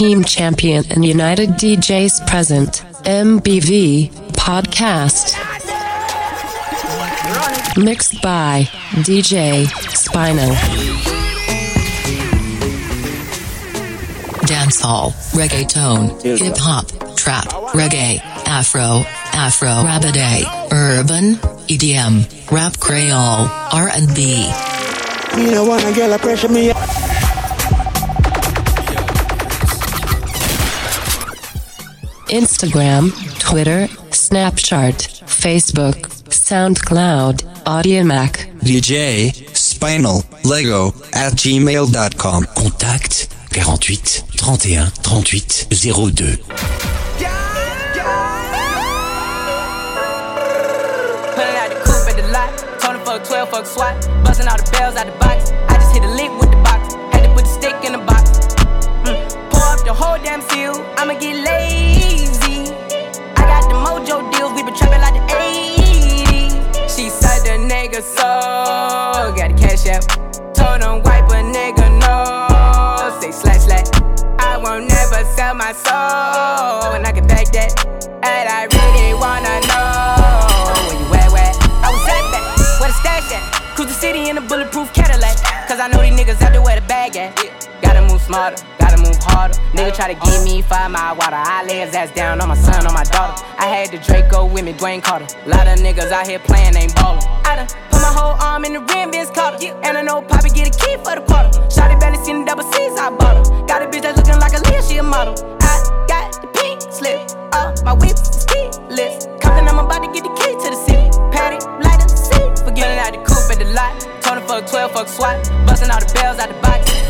Team Champion and United DJs present MBV Podcast. Mixed by DJ Spinal. Dancehall, reggaeton, hip hop, trap, reggae, afro, afro rabidae, urban, EDM, rap creole, R&B. No wanna get a pressure me. Instagram, Twitter, Snapchat, Facebook, SoundCloud, Audiomack. DJ Spinal Lego at gmail.com. Contact 48 31 38 02. Pulling out the coupe at the lot. Tony fuck 12, fuck SWAT. Busting all the bells out the box. I just hit a lick with the box. Had to put the stick in the box. Mm. Pour up the whole damn seal. I'ma get lazy. Nigga so. Got the cash out. Told him wipe a nigga no. Say slash slash. I won't never sell my soul. And I can back that. And I really wanna know where you at, where? I was at that, where the stash at? Cruise the city in a bulletproof Cadillac. Cause I know these niggas out there where the bag at. Gotta move smarter, harder. Nigga try to give me five mile water. I lay his ass down on my son, on my daughter. I had the Draco with me, Dwayne Carter. Lot of niggas out here playing, ain't ballin'. I done put my whole arm in the rim, Vince Carter. And I know Poppy get a key for the quarter. Shotty barely seen the double C's, I bought her. Got a bitch that's looking like Aaliyah, she a model. I got the pink slip, uh, my whip is keyless. Compton, I'm about to get the key to the city. Patty, light up the seat. Forgetting out the coupe at the lot. Tony fuck 12, fuck SWAT. Busting all the bells out the box.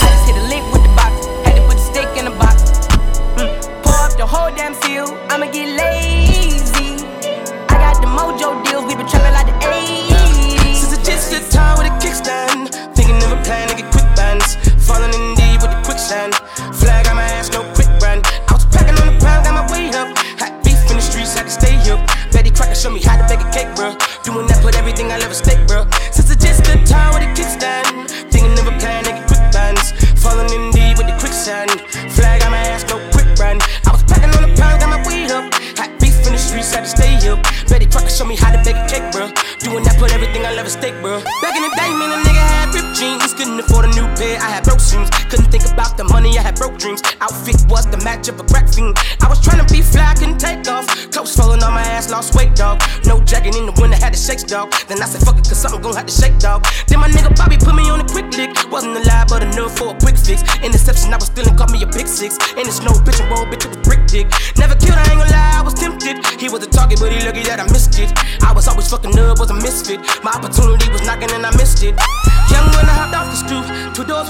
I'ma get Then I said, fuck it, cause something gon' have to shake, dog. Then my nigga Bobby put me on a quick lick. Wasn't alive, but a enough for a quick fix. Interception, I was stealing, caught me a big six. And it's no bitch and roll, bitch, it was brick dick. Never killed, I ain't gonna lie, I was tempted. He was a target, but he lucky that I missed it. I was always fucking up, was a misfit. My opportunity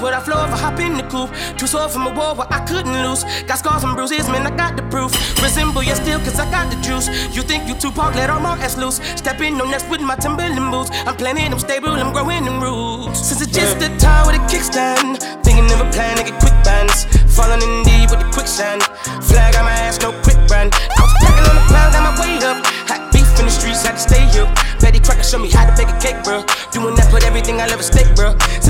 Where I if I hop in the coupe. Two swords from a war where I couldn't lose. Got scars and bruises, man, I got the proof. Resemble you still, cause I got the juice. You think you too park, let all my ass loose. Step in on next with my Timberland boots. I'm planning, I'm stable, I'm growing in roots. Since it's just the time with a kickstand. Thinking of a plan to get quick bands. Falling in deep with the quicksand. Flag on my ass, no quick run. I was packing on the pound, got my weight up. Hot beef in the streets, had to stay here. Betty Crocker show me how to bake a cake, bro. Doing that, put everything I love at stake, bro. Since it's just the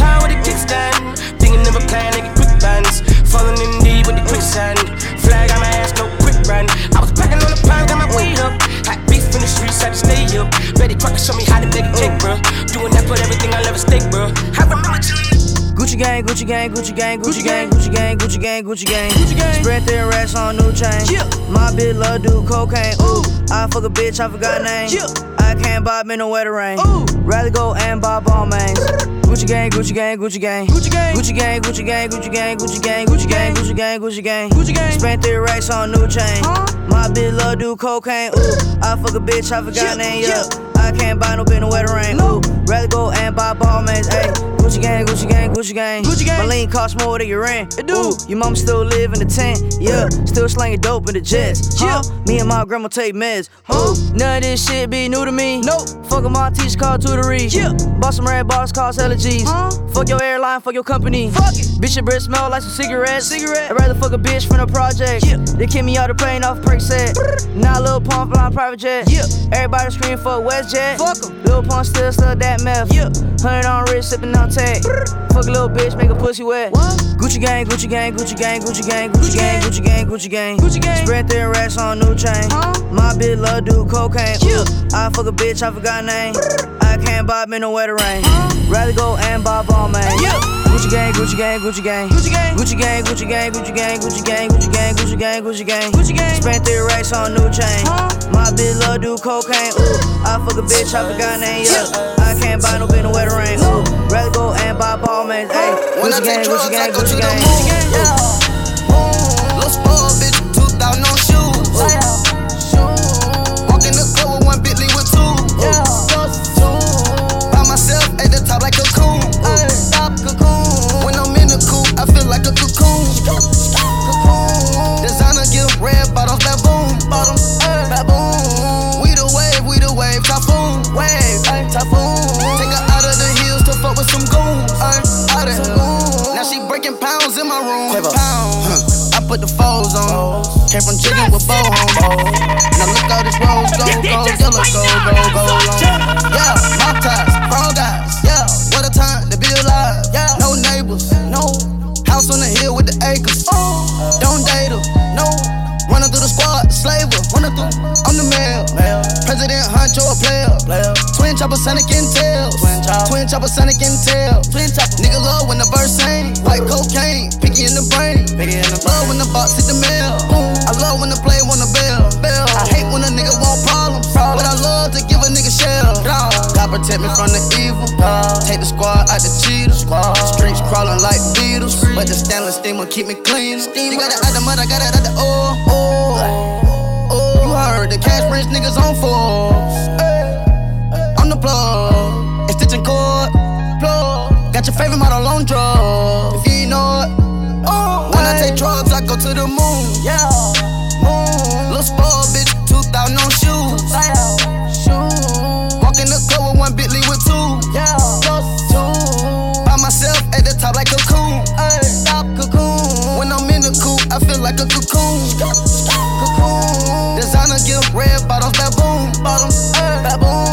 time with a kickstand. Thinking of a plan to get quick bands. Falling in deep with the quicksand. Flag on my ass, no quick run. I was packing on the pound, got my weight up. Hot beef in the streets, had to stay up. Betty Crocker show me how to make a cake, bro. Doing that, put Gucci gang, Gucci gang, Gucci gang, Gucci gang, Gucci gang, Gucci gang, Gucci gang, Gucci gang. Spread their racks on new chain. My bitch love do cocaine. Ooh, I fuck a bitch, I forgot name. I can't buy me no wetter rain. Rather go and buy Balmains. Gucci gang, Gucci gang, Gucci gang, Gucci gang, Gucci gang, Gucci gang, Gucci gang, Gucci gang, Gucci gang, Gucci gang, Gucci gang, Gucci gang. Spent three racks on new chain. My bitch love do cocaine. Ooh, I fuck a bitch, I forgot name. Yeah, I can't buy no bitch no wetter rain. Ooh, rather go and buy Balmains. Ayy. Gucci gang, Gucci gang, Gucci gang. Gucci gang. My lean cost more than your rent. It do. Ooh, your mama still live in the tent. Yeah, still slanging dope in the jets. Yeah, me and my grandma take meds. Huh? None of this shit be new to me. Nope. Fuck my teacher called tutory. Yeah. Bought some red bars, cost G's. Huh? Fuck your airline, fuck your company. Fuck it. Bitch, your breath smell like some cigarettes. Cigarette. I'd rather fuck a bitch from the project. Yeah. They kick me out the plane off Percocet. Now Lil Pump flying private jet. Yeah. Everybody scream for WestJet. Fuck 'em. Lil Pump still still that meth. Yeah. Hundred on wrist, sipping on tech. Fuck fuck a little bitch, make a pussy wet. What? Gucci gang, Gucci gang, Gucci gang, Gucci gang, Gucci gang, Gucci gang, Gucci gang. Gucci gang. Spread thin racks on new chain. My bitch love do cocaine. Ooh, I fuck a bitch, I forgot name. I can't bob me no wetter rain. Rather go and bob all man. Gucci gang, Gucci gang, Gucci gang, Gucci gang, Gucci gang, Gucci gang, Gucci gang, Gucci gang, Gucci gang, Gucci gang, Gucci gang, Gucci gang. Spent three racks on new chain. My bitch love do cocaine. Ooh, I fuck a bitch, I forgot name. Yeah, I can't buy no bitch no wetter rain. Ooh, rather go and buy Balmain. Hey, Gucci gang, Gucci gang, Gucci gang, Gucci gang. Yeah. Little spoiled bitch, cocoon. Designer give red bottoms, baboon. Bottoms, eh, baboon. We the wave, we the wave, typhoon. Wave, eh, typhoon. Take her out of the hills to fuck with some goons. Eh, out of Now she breaking pounds in my room. Pounds. I put the foes on. Came from jigging with bow homes. Now look all this rose gold, gold, yellow gold, gold, gold on. Yeah, mop ties, frog eyes. Yeah, what a time to be alive. Yeah, no neighbors, no house on the hill through, I'm the mail. President Huncho, a player. Twin chopper, Sonic and tails. Twin chopper, Sonic and tails. Twin chopper, nigga love when the verse sing. Like cocaine, picky in the brain. Love when the box hit the mail. I love when the play wanna bell. bell. I hate when a nigga want problems. But I love to give a nigga shell. God protect me from the evil. Take the squad out the cheaters. Streets crawling like beetles. But the stainless steamer keep me clean. You got it out the mud, I got it out the oil. Oh, heard the cash rich niggas on force. On the plug, it's stitching cord. Got your favorite model on drugs. If you know it. When I take drugs, I go to the moon. Yeah, red bottoms, baboon. Bottoms, eh, baboon.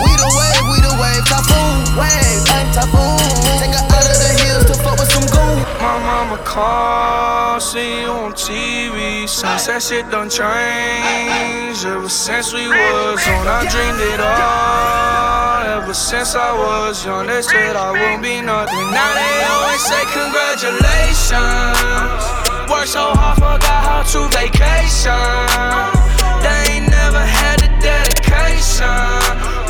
We the wave, we the wave, typhoon. Wave, typhoon. Take her out of the hills to fuck with some goon. My mama call, see you on TV. Since that shit done changed. Ever since we was on, I dreamed it all. Ever since I was young, they said I won't be nothing. Now they always say congratulations. Worked so hard, forgot how to vacation. They ain't never had the dedication.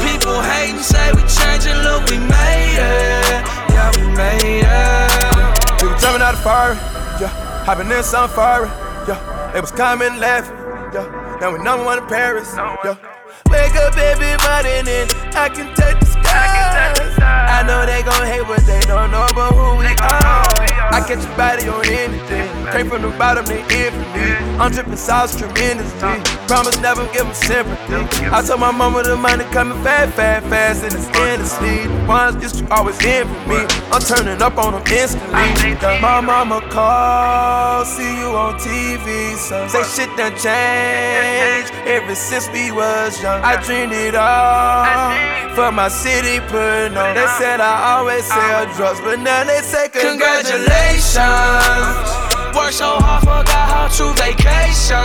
People hating, say we changing, look, we made it. Yeah, we made it. We was jumping out of fire, yeah. Hopping in some fire, yeah. They was coming laughing, yeah. Now we number one in Paris, yeah. Wake up every morning and I can the sky. I know they gon' hate, but they don't know about who we are. I catch a body on anything. Came from the bottom, they in for me. I'm dripping sauce tremendously. Promise never give them sympathy. I told my mama the money coming fast, fast, fast, and it's endlessly. The ones to always in for me. I'm turning up on them instantly. My mama call, see you on TV. So say shit done changed ever since we was young. I dreamed it all for my city on. They said I always sell drugs, but now they say Congratulations. Worked so hard, forgot how to vacation.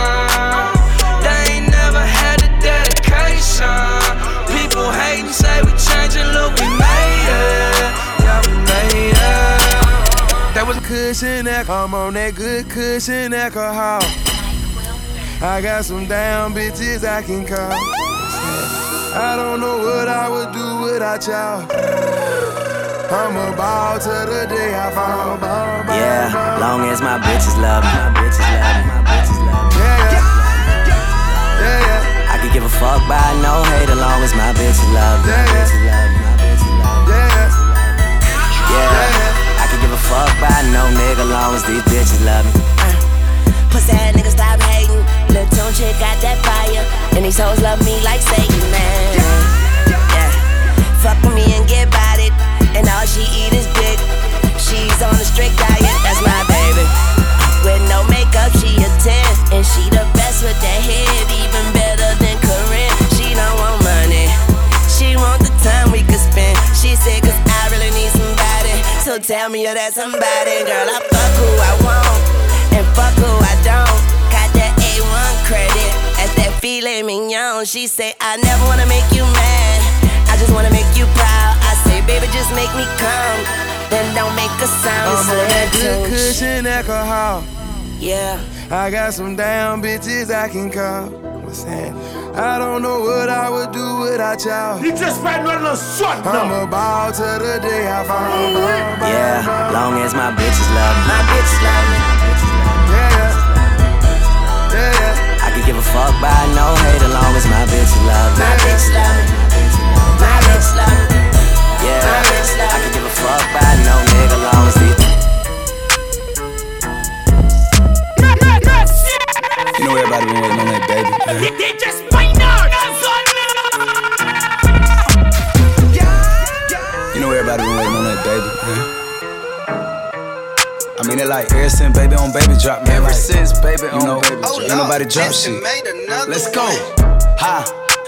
They ain't never had the dedication. People hating, say we changing, look, we made it. Yeah, we made it. That was cushion alcohol. I'm on that good cushion alcohol. I got some damn bitches I can call. I don't know what I would do without y'all. I'm about to the day I found fall. Yeah, long as my bitches love me, my bitches love me, my bitches love me. Yeah, yeah, yeah. I could give a fuck by no hate as long as my bitches love me, my bitches love me, my bitches love me. Yeah, I could give a fuck by no nigga long as these bitches love me. Pussy ass nigga stop Lil' Tune chick got that fire. And these hoes love me like Satan, man. Yeah. Fuck with me and get about it. And all she eat is dick. She's on a strict diet, that's my baby. With no makeup, she a 10. And she the best with that head, even better than Karrine. She don't want money. She want the time we could spend. She said, cause I really need somebody. So tell me you're that somebody. Girl, I fuck who I want and fuck who I don't. Got that A1 credit, that's that filet mignon. She say, I never wanna make you mad, I just wanna make you proud. I say, baby, just make me come, then don't make a sound. I'm on that good cushion alcohol. Yeah. I got some damn bitches I can call. What's that? I don't know what I would do without y'all. You just ran on the shot I'm a ball to the day I fall. Yeah, long as my bitches love me. My bitches love me. Give a fuck by no hate as long as my bitches love me. My bitches love me. My bitches love me. Yeah, I could give a fuck by no nigga long as these. You know everybody been waiting on that baby. Like ever since baby on baby drop, man. Ever like, since baby you on know, baby drop. ain't nobody drop shit. Let's go. Ha.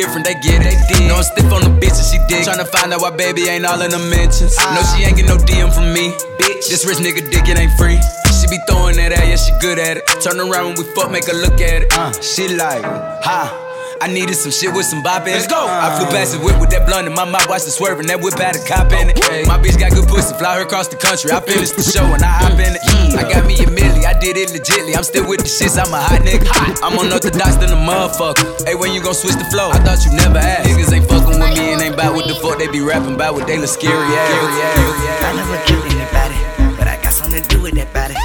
different, they get it. No, I'm stiff on the bitch and she dig. Tryna find out why baby ain't all in the mentions. No, she ain't get no DM from me. Bitch, this rich nigga dick, it ain't free. She be throwing that at, yeah, she good at it. Turn around when we fuck, make her look at it. Uh, she like, ha. I needed some shit with some bop in it. Let's go. I flew past the whip with that blunt in my mouth, watched it swerving. That whip had a cop in it. My bitch got good pussy, fly her across the country. I finished the show and I hop in it. I got me a milli, I did it legitly. I'm still with the shits, I'm a hot nigga. I'm unorthodox than a motherfucker. Hey, when you gon' switch the flow? I thought you never asked. Niggas ain't fucking with me and ain't bout what the fuck they be rapping about. What they look scary ass. I never killed anybody, but I got something to do with that body.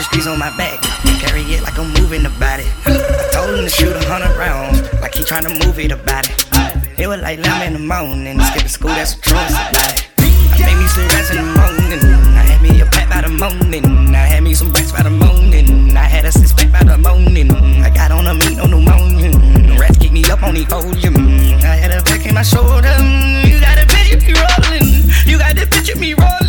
I got on my back, carry it like I'm moving the body. I told him to shoot a hundred rounds, like he tryna move it about it. It was like lamb in the morning, skipping school, that's what trust about it. I made me some rats in the morning, I had me a pack by the morning, I had me some rats by the morning, I had a six pack by the morning. I got on a meat, pneumonia, the rats keep me up on the volume. I had a back in my shoulder, you got a if you rolling, you got the of me rolling,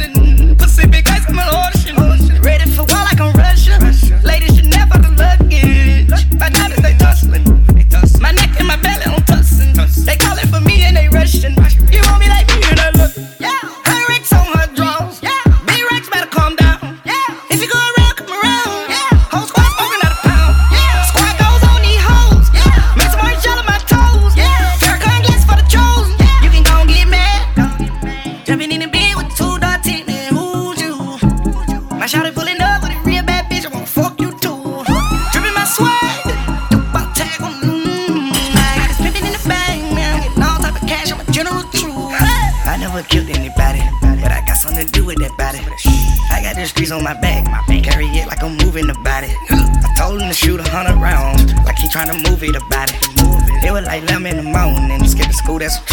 skipping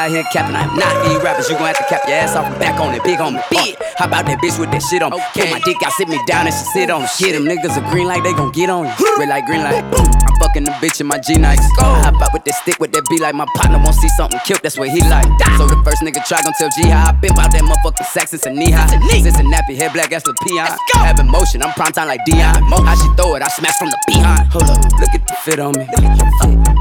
Guy here capping, I'm not these rappers. You gon' have to cap your ass off and back on it, big on me. Big. How about that bitch with that shit on me? Pull my dick out, sit me down and she sit on it. Shit, them niggas are green like they gon' get on you. Red like green light. I'm fucking the bitch in my G nights. I hop out with that stick with that B like my partner won't see something killed, that's what he like. So the first nigga try gon' tell G how I been out that motherfucking sack since a knee high. Since a nappy head black ass the peon. Having motion, I'm prime time like Deion. How she throw it, I smash from the behind. Hold up, look at the fit on me.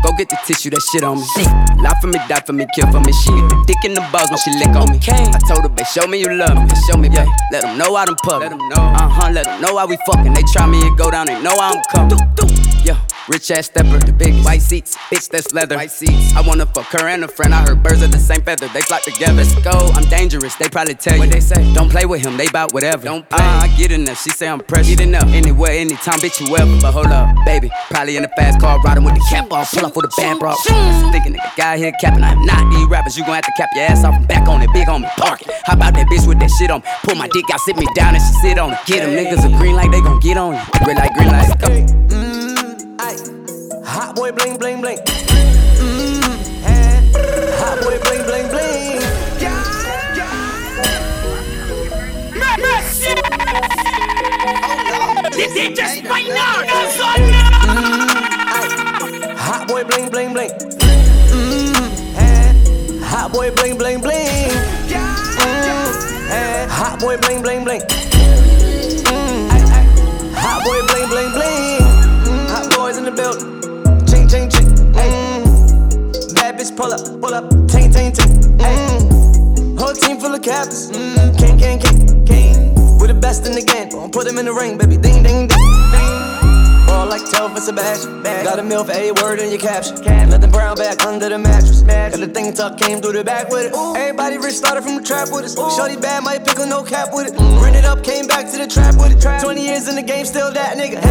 Go get the tissue, that shit on me. Lie for me, die for me, kill for me. She get the dick in the balls when she lick on me. I told her, babe, show me you love me. Show me, yeah. Let them know I done pub. Let them know. Uh huh, let them know how we fucking. They try me and go down, they know I'm coming. Yeah, Rich ass stepper, the big white seats, bitch that's leather. White seats. I wanna fuck her and a friend. I heard birds of the same feather, they flock together. Let's go, I'm dangerous. They probably tell you. What they say? Don't play with him, they bout whatever. Don't play. Uh, I get enough. She say I'm pressure. Get enough. Anywhere, anytime, bitch you ever. But hold up, baby. Probably in a fast car, riding with the cap off. Pull up with a band bro. Thinking nigga guy here capping. I'm not these rappers. You gon' have to cap your ass off and back on it. Big on park it. How about that bitch with that shit on? Pull my dick out, sit me down and she sit on it. Get them niggas a green light, they gon' get on you. Red light, green light, go. Hot boy bling bling bling. Mmm, hot boy bling bling bling. DJ Spinal, mm-hmm. Hot boy bling bling bling. Mmm, hot boy bling bling bling. Mmm, hot boy bling bling bling. Pull up, pull up. Ting ting ting. Mmm, whole team full of captains. Mmm, king king king king. We're the best in the game. Don't put them in the ring, baby. Ding ding ding ding. Ball like Telvin Sebastian. Got a mill for a word in your caption. Them brown back under the mattress. Got the thing tuck came through the back with it. Everybody rich started from the trap with us. Shorty bad, might pick no cap with it. Ran it up, came back to the trap with it. 20 years in the game, still that nigga.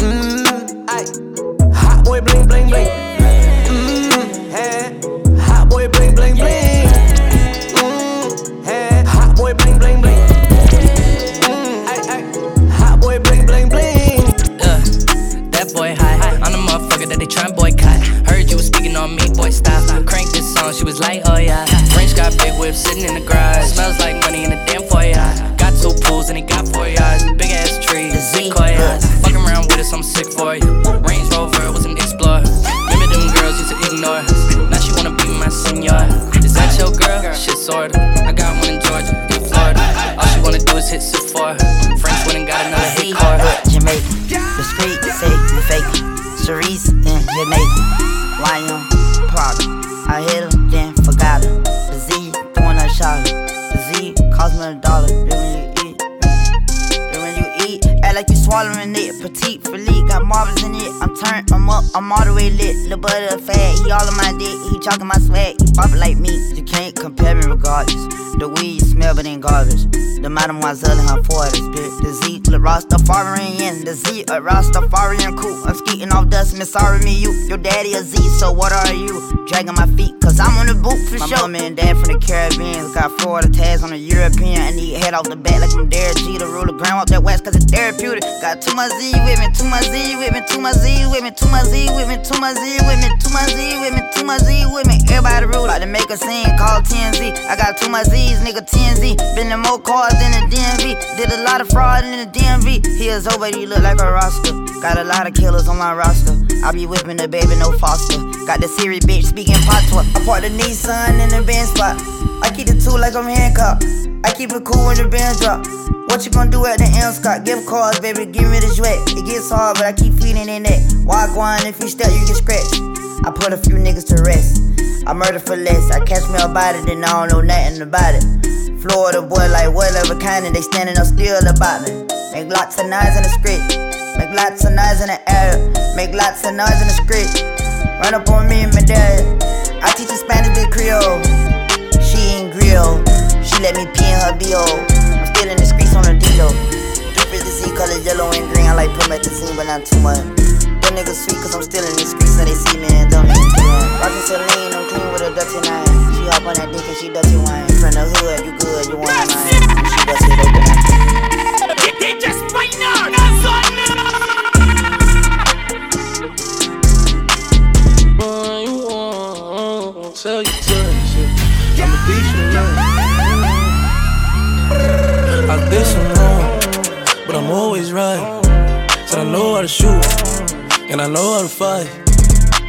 Mm, Aye. Hot boy bling bling bling. Mmm, hey. Hot boy bling bling bling. Hey. Hot boy bling bling bling. Aye. Hot boy bling bling bling. Uh, that boy high. I'm the motherfucker that they tryna boycott. Heard you was speaking on me, boy, stop. Crank this song, she was like, oh yeah. Range got big whip sitting in the garage. Smells like money in a damn foyer. Got two pools and he got four yards. Big ass tree, sequoias. Fuck around with us, I'm sick for you. Girl? I got one in Georgia, in Florida. All she wanna do is hit Sephora. French went got another hit card. Jamaica, the say you fake Cerise up, I'm all the way lit. Lil' butter fat, he all in my dick. He talking my swag, he bop like me. You can't compare me regardless. The weed smell, but ain't garbage. The mademoiselle and her forties, bitch. The Z, the Rastafarian. The Z, a Rastafarian cool. I'm skeeting off dust, miss sorry me, you. Your daddy a Z, so what are you? Dragging my feet, cause I'm on the boot for My sure. My mama and dad from the Caribbean. Got Florida tags on the European. I need head off the back like I'm Derek G. The ground out that west, cause it's therapeutic. Got too much Z with me, too much Z with me, too much Z with me, too much Z with me, too much Z with me, too much Z with me, too much Z with me. Everybody rule like to make a scene, call 10Z. I got too much Z's, nigga TNZ. Been in more cars than the DMV. Did a lot of fraud in the DMV. He is over, he look like a roster. Got a lot of killers on my roster. I be whipping the baby, no foster. Got the Siri bitch speaking patois. I park the Nissan in the Benz spot. I keep the two like I'm handcuffed. I keep it cool when the bands drop. What you gonna do at the M Scott? Give cards, baby, give me the sweat. It gets hard, but I keep feeding in that. Walk one, if you step, you get scratched. I put a few niggas to rest. I murder for less. I catch me about it, then I don't know nothing about it. Florida boy, like whatever kind, and they standing up still about me. Make lots of noise in the script. Make lots of noise in the air. Make lots of noise in the script. Run up on me and my dad. I teach her Spanish with Creole. She ain't grill. She let me pee in her BO. I'm still in the streets on a deal. 350 color yellow and green. I like promethazine, but not too much. Them niggas sweet cause I'm still in the streets, so they see me and don't mean to Rockin' Celine, I'm clean with a dirty nine. She hop on that dick and she dirty wine. From the hood, you good, you want mine. She bust it open. DJ Spinal, Boy, you want, tell you touch it. I'm a decent man. I did some wrong, but I'm always right. Said I know how to shoot, and I know how to fight.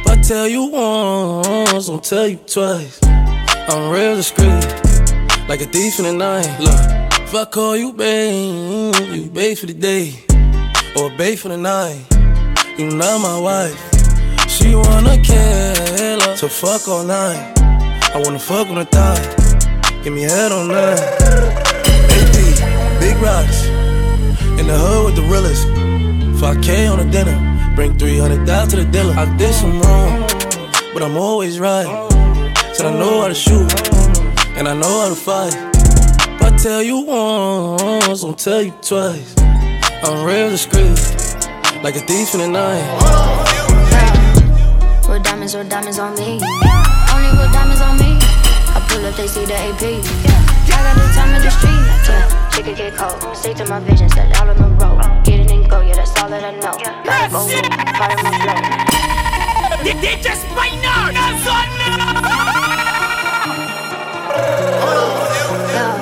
If I tell you once, I'll tell you twice. I'm real discreet, like a thief in the night. Look, if I call you babe, you babe for the day, or babe for the night. You not my wife. She wanna kill her, so fuck all night. I wanna fuck on the thigh, give me head on that. AP, big rocks, in the hood with the realest. 5K on the dinner, Bring 300,000 to the dealer. I did some wrong, but I'm always right. Said I know how to shoot, and I know how to fight. If I tell you once, I'll tell you twice. I'm real discreet, like a thief in the night. Real diamonds, real diamonds on me. Only real diamonds on me. I pull up, they see the AP. I got the time in the street. Yeah, she get cold. Stick to my vision, set out on the road. That's all that I know. Gotta go, part of my flow. DJ Spinal, Yeah.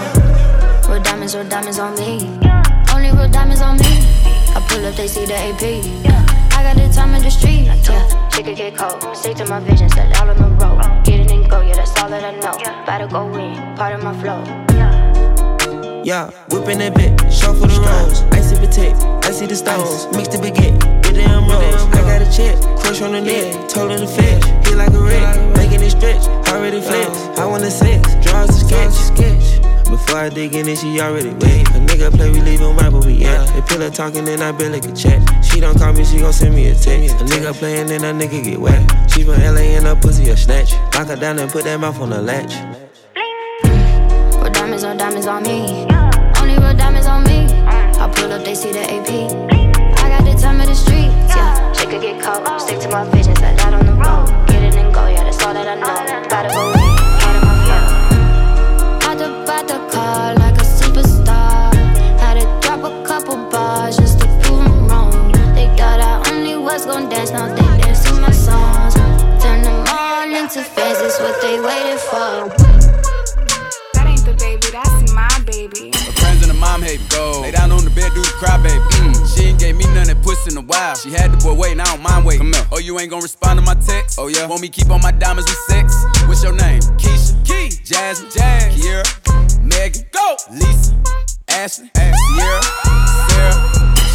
Real diamonds, real diamonds on me. Only real diamonds on me. I pull up, they see the AP. I got the time in the street. Yeah, she could get cold. Stick to my vision, set out on the road. Get it and go, yeah, that's all that I know. Gotta go in, part of my flow. Yeah, whipping that bit, show for the rolls. Icy protect, I see the stones. Mix the baguette with the rolls. I got a check, crush on the neck, told her to fetch. Hit like a wreck, making it stretch, already flex. I want the sex, draws the sketch. Before I dig in it, she already wet. A nigga play, we leave him right where we at. They pillow talking, then I barely can chat. She don't call me, she gon' send me a text. A nigga playing, then a nigga get wet. She from LA and her pussy a snatch. Lock her down and put that mouth on the latch. Real diamonds on diamonds on me. Pull up, they see the AP. I got the time of the streets. Yeah, she could get caught. Stick to my vision, set out on the road. Get it and go, yeah, that's all that I know. Gotta go in, out of my. Had to buy the car like a superstar. Had to drop a couple bars just to prove 'em wrong. They thought I only was gon' dance, now they dance to my songs. Turn them all into fans, that's what they waited for. That ain't the baby, that's my baby. Mom hate me. Go. Lay down on the bed, do the cry, baby. Mm. She ain't gave me none that pussy in a while. She had the boy waiting, I don't mind waiting. Oh, you ain't gonna respond to my text? Oh, yeah. Want me keep on my diamonds with sex? What's your name? Keisha. Key. Jasmine. Jazz. Kiera. Megan. Go. Lisa. Ashley. Sierra. Sarah.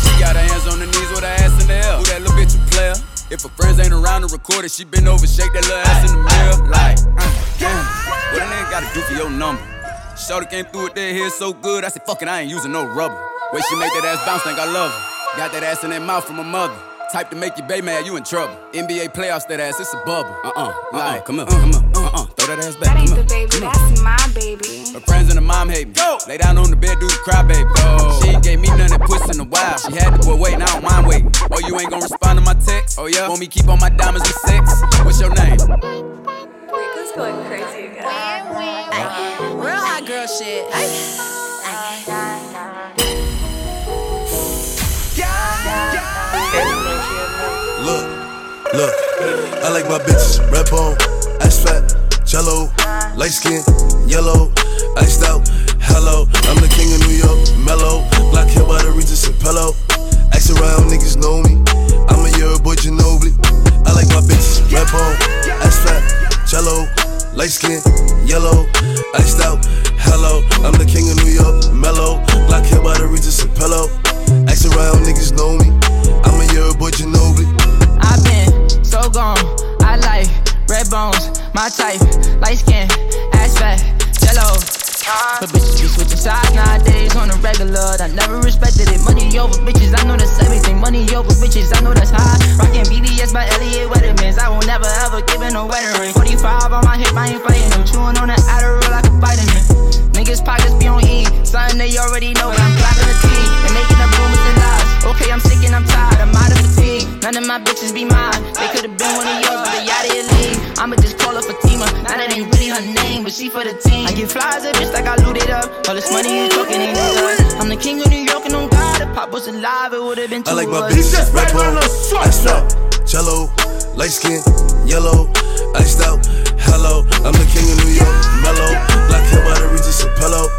She got her hands on her knees with her ass in the air. Who that little bitch a player? If her friends ain't around to record it, she been over, shake that little ass in the mirror. Like, uh, damn. What a nigga gotta do for your number? Shorty came through with that hair so good, I said, fuck it, I ain't using no rubber. Way she make that ass bounce, think I love her. Got that ass in that mouth from her mother. Type to make you baby mad, you in trouble. NBA playoffs, that ass, it's a bubble. Uh uh, like, come here, come here, uh uh, throw that ass back. That ain't the baby, come that's my baby. Her friends and her mom hate me. Go. Lay down on the bed, do the cry, baby. Go. She ain't gave me none that pussy in a while. She had the boy waiting, I don't mind waiting. Oh, you ain't gonna respond to my text? Oh, yeah? Want me keep on my diamonds with sex? What's your name? Rico's going crazy again. Real hot girl shit. Look, look, I like my bitches red bone, ass fat, jello, light skin, yellow, iced out. Hello, I'm the king of New York, mellow, black hair by the Regis and pillow. Ask around, niggas know me. I'm a year boy Ginobili. I like my bitches red bone, ass fat, jello, light skin, yellow, iced out. Hello, I'm the king of New York, mellow, black hair by the Regis and pillow. Ask around, niggas know me. I'm a year boy Ginobili. I've been so gone. I like red bones, my type, light skin, ass fat, jello. But bitches be switching sides nowadays on the regular. I never respected it. Money over bitches, I know that's everything. Money over bitches, I know that's high. Rockin' BBS by Elliot Weathermans. I will never ever give it no wedding ring. 45 on my hip, I ain't fighting them. Chewing on the Adderall like a vitamin. Niggas pockets be on E. Something they already know, but I'm clapping the T. And making up rumors and lies. Okay, I'm sick and I'm tired. I'm out of fatigue. None of my bitches be mine. They could've been one of yours, but they out of. I'ma just call her Fatima. Now that ain't really her name, but she for the team. I get flies at bitch like I looted up. All this money you talking ain't no good. I'm the king of New York and on God. If Pop was alive, it would've been two I like my of us. bitches red bone, ice fat, jello, light skin, yellow, iced out. Hello, I'm the king of New York, mellow, black hair by the Regis and pillow.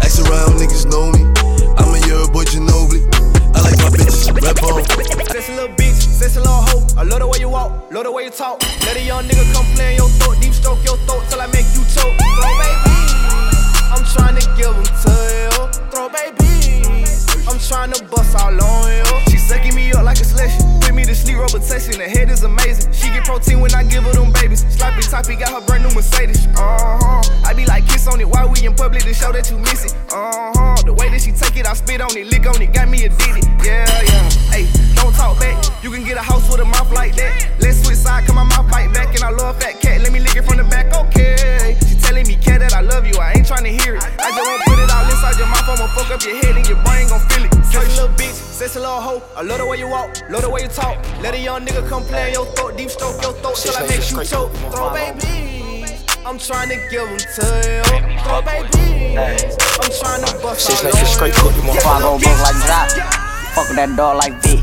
Ask around, niggas know me. I'm a year boy Ginobili. I like my bitches red bone. Sexy little bitch, sexy little hoe. I love the way you walk, love the way you talk. Let a young nigga come play in your throat, deep stroke your throat till I make you choke. Throw baby, I'm trying to give 'em to you. Throw baby, I'm trying to bust all on you. She sucking me up like a selection. Put me to sleep, robotation. The head is amazing. She get protein when I give her them babies. Sloppy toppy got her brand new Mercedes. Uh huh. I be like kiss on it while we in public to show that you miss it. Uh huh. The way that she take it, I spit on it, lick on it, got me addicted. Yeah, yeah. Hey, don't talk back. You can get a house with a mouth like that. Let's switch side, come on, my bite back. And I love fat cat, let me lick it from the back, okay. She telling me, cat, that I love you, I ain't trying to hear it. I just want to put it all inside your mouth, I'ma fuck up your head and your brain gon' feel it. Sexy little bitch, sexy little hoe. I love the way you walk, love the way you talk. Let a young nigga come play on your throat, deep stroke your throat till I make you choke. Throw baby. I'm trying to give them to you. Babies, I'm trying to bust Shit, all like straight on cook, you. you want Yeah, five little on both like that. Fuck that dog like V.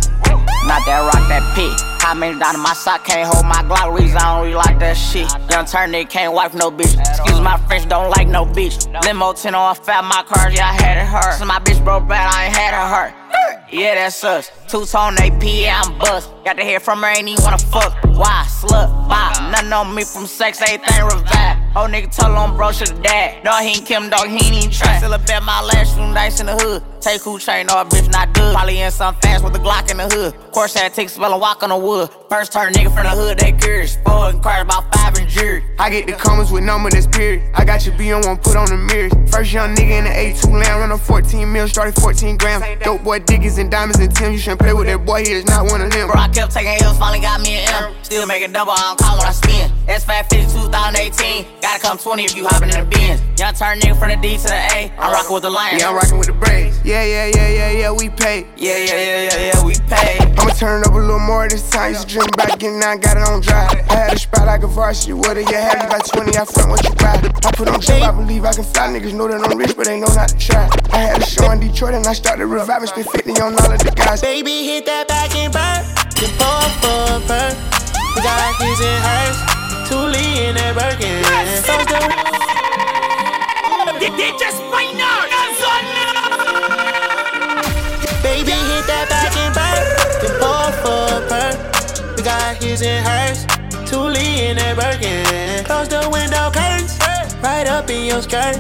Not that rock, that pit. How many down in my sock can't hold my Glock? Reason I don't really like that shit. Young turn nigga can't wipe no bitch. Excuse my French, don't like no bitch. Limo 10 on fat, my car, yeah, I had it hurt. So my bitch broke bad, I ain't had it hurt. Yeah, that's us. Two tone AP, yeah, I'm bust. Got to hear from her, ain't even wanna fuck. Why? Slut, bop. Nothing on me from sex, everything revive. Old nigga told him bro should've died. No, he ain't Kim, dog, he ain't even try. Still a bet my last few nights in the hood. Take who chain, no, oh, a bitch not good. Probably in some fast with a Glock in the hood. Course had take spell and walk on the wood. First turn nigga from the hood, they curious. Four and cars, about five and jury. I get the comments with number that's period. I got your B on one, put on the mirrors. First young nigga in the A2 land, run a 14 mil, started 14 grams. Dope boy diggies and diamonds and Tim. You shouldn't play with that boy, he is not one of them. Bro, I kept taking L's, finally got me an M. Still making double, I don't call when I spin. S550 2018. Gotta come 20 if you hopping in the bins. Young turn nigga from the D to the A. I'm rocking with the Lions. Yeah, I'm rocking with the braids. Yeah, yeah, yeah, yeah, yeah, we pay. Yeah, yeah, yeah, yeah, yeah, we pay. I'ma turn it up a little more this time. Used to dream about getting out, got it on drive. I had a spot like a varsity with it. Yeah, had you by 20, I front what you buy. I put on jump, I believe I can fly. Niggas know that I'm rich, but they know not to try. I had a show in Detroit and I started reviving, spent 50 on all of the guys. Baby, hit that back and burn. Then pour for a burn. We got his and hers. Tuli in that Birkin. Those the DJ Spinal, Baby, hit that back and burn. Then pour for a. We got his and hers. Tuli in that Birkin. Close the window curtains. Right up in your skirt.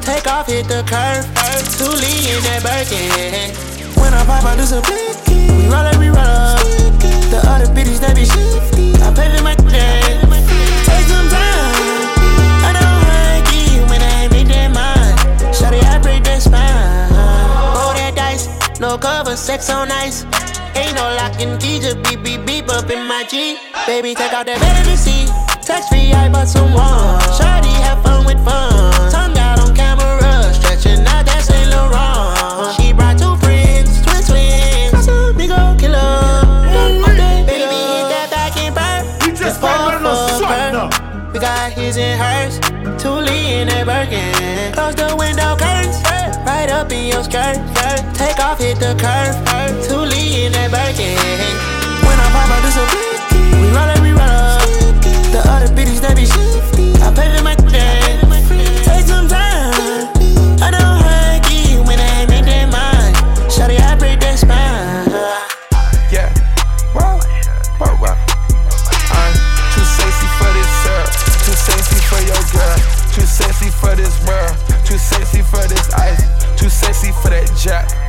Take off, hit the curve. Tuli in that Birkin. When I pop I this a blicky. We roll up, we roll up. The other bitches, they be shifty. I pay them my game. No cover, sex on ice. Ain't no lock and key, just beep, beep, beep up in my G. Baby, take out that vanity. Text free, I bought some one. Shawty, have fun with fun. His and hers. Tuli in that Birkin. Close the window curtains. Right up in your skirt. Take off, hit the curve. Tuli in that Birkin. When I pop this a blicky. We roll up, we roll up. The other bitches, they be shifty. I pay for this world. Too sexy for this ice. Too sexy for that jack.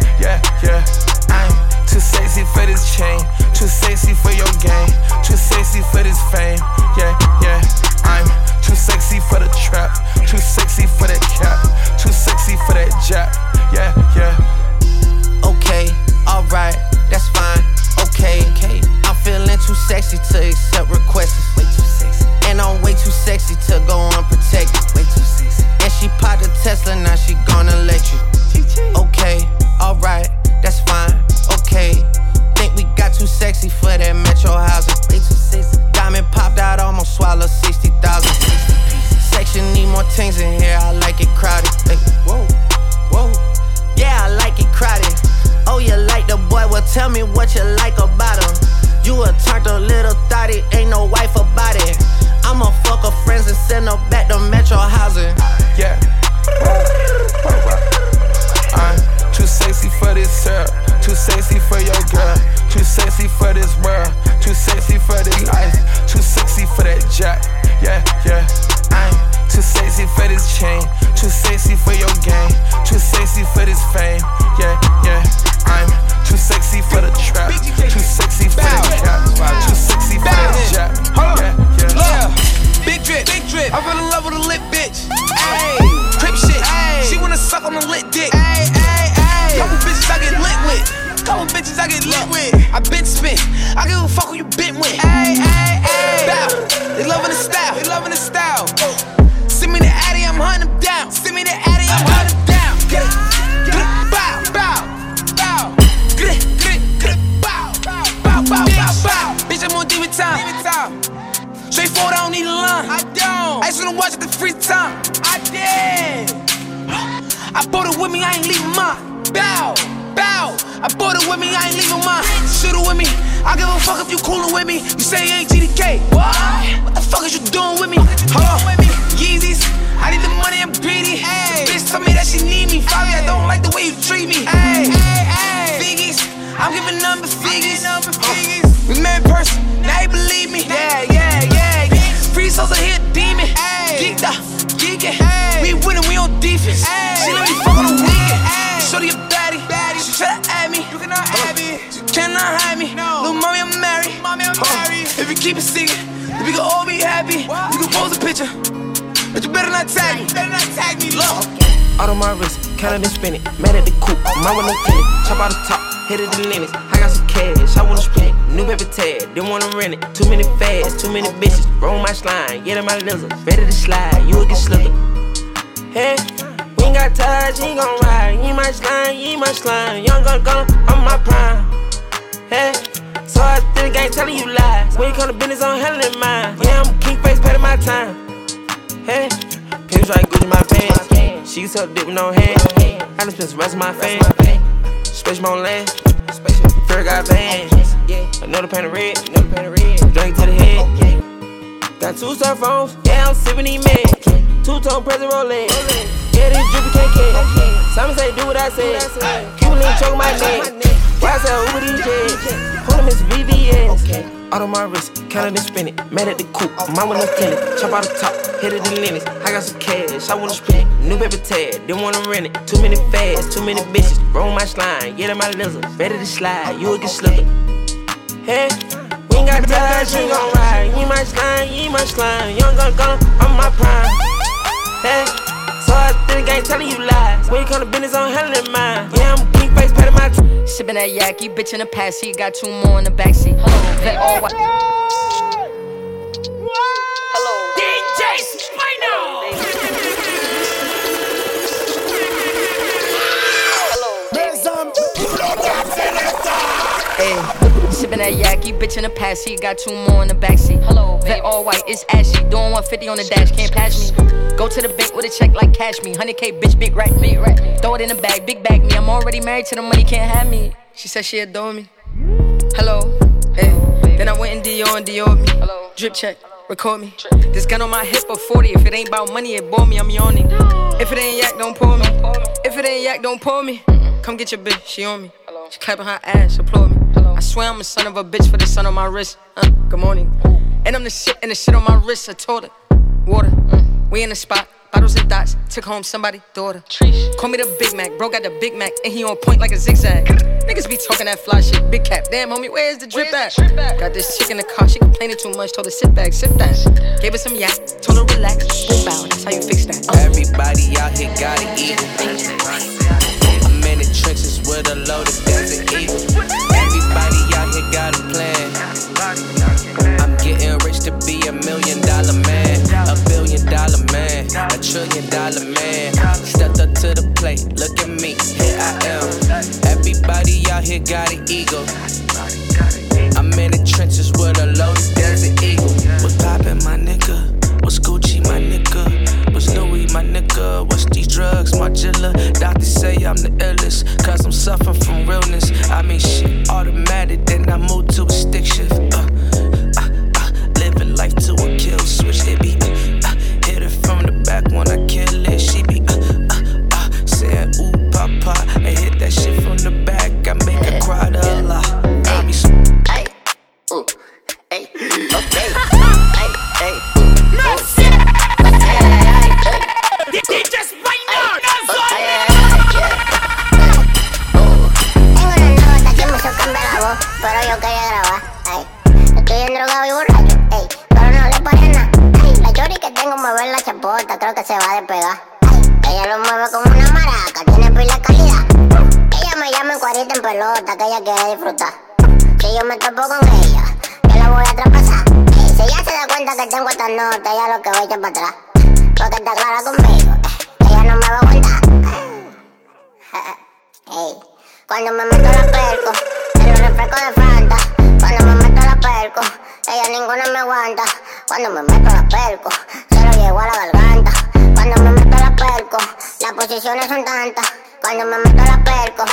We met in person, now you believe me. Yeah, yeah, yeah. Free souls are here, demon. Geeked up, geeking. We winning, we on defense. She let me fuck on the weekend. Shorty a baddie. She try to add me. You cannot have me. You cannot hide me. No. Little mommy, I'm married. Mommy, I'm married. If you keep it secret, then we can all be happy. We can pose a picture. But you better not tag me. Better not tag me, look. Out on my wrist, counting and spinning. Mad at the coupe, mine with no. Chop out the top, hit it the limits. I got some cash, I wanna spend. New paper tag, didn't wanna rent it. Too many fads, too many bitches. Roll my slime, get in my lizard. Ready to slide, you will get slicker. Hey, we ain't got touch, he ain't gon' ride. Ain't my slime, ain't my slime. Young gun gun, I'm my prime. Hey, so I still the game telling you lies. When you come to business, I'm handling mine. Yeah, I'm king face, paying my time. Hey, Pimps right Gucci my pants. She suck dick with no hands. I done spent the rest of my fame. Space my own land. Fair got bands. Yeah. Another pan of red. Drink to the head. Got two cell phones. Yeah, I'm sipping these meds. Two tone present Rolex. Yeah, this drippy can't catch. Simon say do what I said. Cuban link choke my neck. Why I say Uber these jets? Hold them, it's VVS. Out on my wrist, counting and spinning. Mad at the coupe, mine with no tenant. Chop out the top, hit it the limits. I got some cash, I wanna spend it. New paper tag, didn't wanna rent it. Too many fads, too many bitches. Roll my slime, get in my lizard. Ready to slide, you will get slicker. Hey, we ain't got touch, you gon' ride. You my slime, you my slime. Young gun gun, I'm my prime. Hey, so I still the game telling you lies. When you come to business, I'm handling mine. Yeah, I'm king face, patting my t- Sippin' that yaki, bitch in the past seat, got two more in the backseat. Hello, vet all white. DJ Spinal. Hey, sippin' that yaki, bitch in the past seat, got two more in the backseat. Hello, vet all white, it's ashy. Doing 150 on the dash, can't pass me. Go to the bank with a check like cash me. 100k, bitch, big rack, big rack. Throw it in the bag, big bag me. I'm already married to the money, can't have me. She said she adore me. Hello, hey. Then I went and Dior and Dior me. Drip check, record me. This gun on my hip for 40. If it ain't about money, it bore me, I'm yawning. If it ain't yak, don't pull me. If it ain't yak, don't pull me. Come get your bitch, she on me. She clapping her ass, applaud me. I swear I'm a son of a bitch for the sun on my wrist. Uh, good morning. And I'm the shit and the shit on my wrist. I told her. Water. We in the spot. Bottles and dots. Took home somebody daughter. Call me the Big Mac. Bro got the Big Mac. And he on point like a zigzag. Niggas be talking that fly shit. Big cap. Damn, homie, where's the drip at? Got this chick in the car. She complaining too much. Told her sit back, sit back. Gave her some yak. Told her relax. Swoop out. That's how you fix that. Uh. Everybody out here gotta eat. I'm in the trenches with a loaded desert eagle. Got a plan. I'm getting rich to be a million dollar man, a billion dollar man, a trillion dollar man. Stepped up to the plate, look at me, here I am. Everybody out here got an ego. I'm in the trenches with a loaded desert eagle. What's poppin', my nigga? What's Gucci, my nigga? What's Louis, my nigga? What's these drugs, my jilla? Doctors say I'm the illest, cause I'm suffering from realness. I mean, shit, automatic, then I move to a stick shift. Uh, uh, uh, living life to a kill switch. It be uh, uh, hit it from the back when I kill it. She be uh, uh, uh, saying, ooh, papa. And hit that shit from the back. I make her cry to Allah. I be so- DJ Spinal. que me chocan de la voz, pero yo quería grabar. Ay, estoy en drogado y borracho, ey, pero no le pare nada. La chori que tengo mueve la chapota, creo que se va a despegar. Ay, ella lo mueve como una maraca, tiene pila de calidad. Ella me llama en cuarita en pelota, que ella quiere disfrutar. Si yo me topo con ella, yo la voy a traspasar. Ey, si ella se da cuenta que tengo esta nota, ella lo que va a echar para atrás. Porque está clara conmigo, no me va a cuando me meto la perco, en los refrescos de Fanta. Cuando me meto la perco, ella ninguna me aguanta. Cuando me meto la perco, se lo llevo a la garganta. Cuando me meto la perco, las posiciones son tantas. Cuando me meto la perco,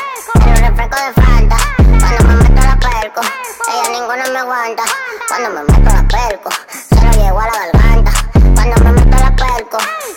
el refresco de Fanta. Cuando me meto la perco, ella ninguna me aguanta. Cuando me meto la perco, se lo llevo a la garganta. Cuando me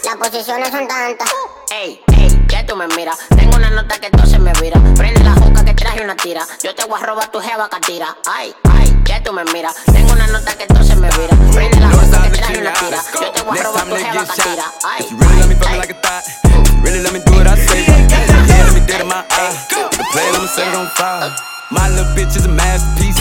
las posiciones son tantas. Ey, ey, ya tú me miras. Tengo una nota que todo se me vira. Prende la juca que traje una tira. Yo te voy a robar tu jeva catira. Ay, ay, ya tú me miras. Tengo una nota que todo se me vira. Prende la juca que traje una tira. Yo te voy a robar tu jeva catira. Ay, If you really let me fuck me like a thought, if you really let me do what I say, yeah, let me dead in my eye. The play, I'ma set it on fire. My little bitch is a masterpiece.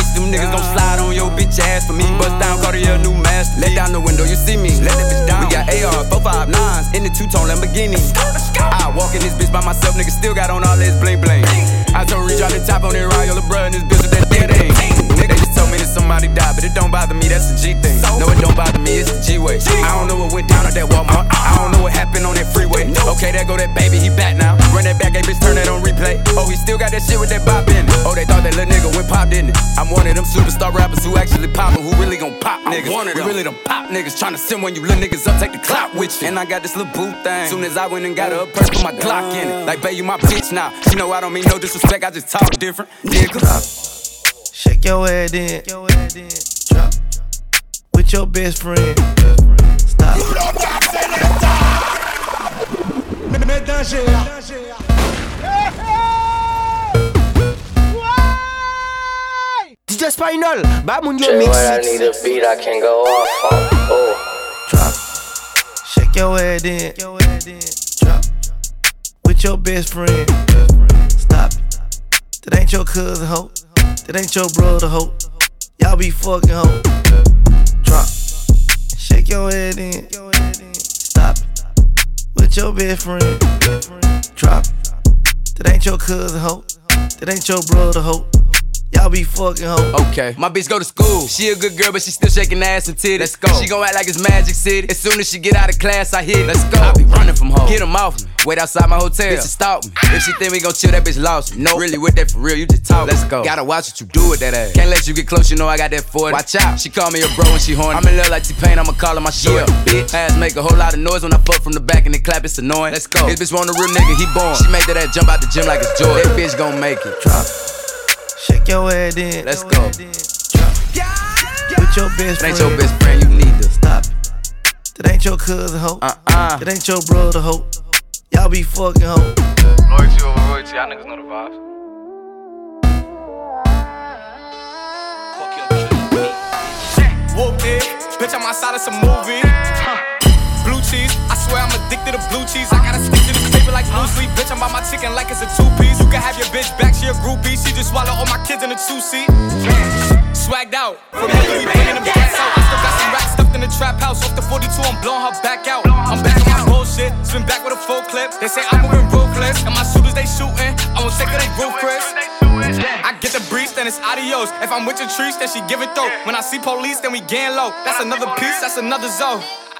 Them niggas gon' slide on your bitch ass for me. Bust down, call Cartier, new masterpiece. Let down the window, you see me. Let that bitch down. We got AR, 459s in the two-tone Lamborghini. I walk in this bitch by myself, nigga still got on all this bling bling. I told Reach out the top on that Royal bruh and this bitch with that dead aim. Nigga just told me that somebody died, but it don't bother me, that's a G thing. No, it don't bother me, it's the G way. I don't know what went down at that Walmart. Uh-uh. I don't know what happened on that freeway. Okay, there go that baby, he back now. Run that back, hey bitch, turn that on replay. Oh, he still got that shit with that bop in it. Oh, they thought that little nigga went pop, didn't it? I'm one of them superstar rappers who actually poppin', who really gon' pop niggas. one of We really them pop niggas, tryna send when you little niggas up, take the clout with you. And I got this little boot thing. Soon as I went and got her a purse with my Glock in it. Like, babe, you my bitch now. You know I don't mean no disrespect, I just talk different. Nigga. Shake your head in. Drop. With your best friend. Stop. DJ Spinal, ba moun yo mix when I need a beat, I can go off on. Oh. Drop. Shake your head in. Drop. With your best friend. Stop it. That ain't your cousin, hoe. That ain't your brother, hoe. Y'all be fucking, hoe. Drop. Shake your head in. Stop it. With your best friend. Drop. That ain't your cousin, hoe. That ain't your brother, hoe. Y'all be fucking, hoe. Okay, my bitch go to school. She a good girl, but she still shaking ass and titties. Let's go. She gon' act like it's Magic City. As soon as she get out of class, I hit. it. Let's go. I be running from home. Get 'em off me. Wait outside my hotel. Bitch, stalk me. If she think we gon' chill, that bitch lost me. No, really with that for real. You just talk. Let's go. Gotta watch what you do with that ass. Can't let you get close. You know I got that 40. Watch out. She call me a bro and she horny. I'm in love like T-Pain. I'ma call her my shit. Bitch. Ass make a whole lot of noise when I fuck from the back and the clap. It's annoying. Let's go. This bitch want a real nigga. He born. She made that ass jump out the gym like it's joy. That bitch gon' make it. Drop. Shake your head in. Let's go. With your best That ain't friend. your best friend. You need to stop. That ain't your cousin, hoe. Uh-uh. That ain't your brother, hoe. Y'all be fucking, hoe. Loyalty over royalty, y'all niggas know the vibes. Whoop it, bitch, I'm outside of some movie. Cheese, I swear I'm addicted to blue cheese. I gotta stick to this paper like blue sleep. Bitch, I'm on my chicken like it's a two piece. You can have your bitch back, she a groupie. She just swallow all my kids in a two seat. Swagged out, from we bringing them gas out. I still got some racks stuffed in the trap house. Off the 42, I'm blowing her back out. I'm back on my bullshit, spin back with a full clip. They say I'm moving ruthless, and my shooters they shooting. I won't take her, they roof Chris. I get the breeze, then it's adios. If I'm with your trees, then she give it though. When I see police, then we gang low. That's another piece, that's another zone.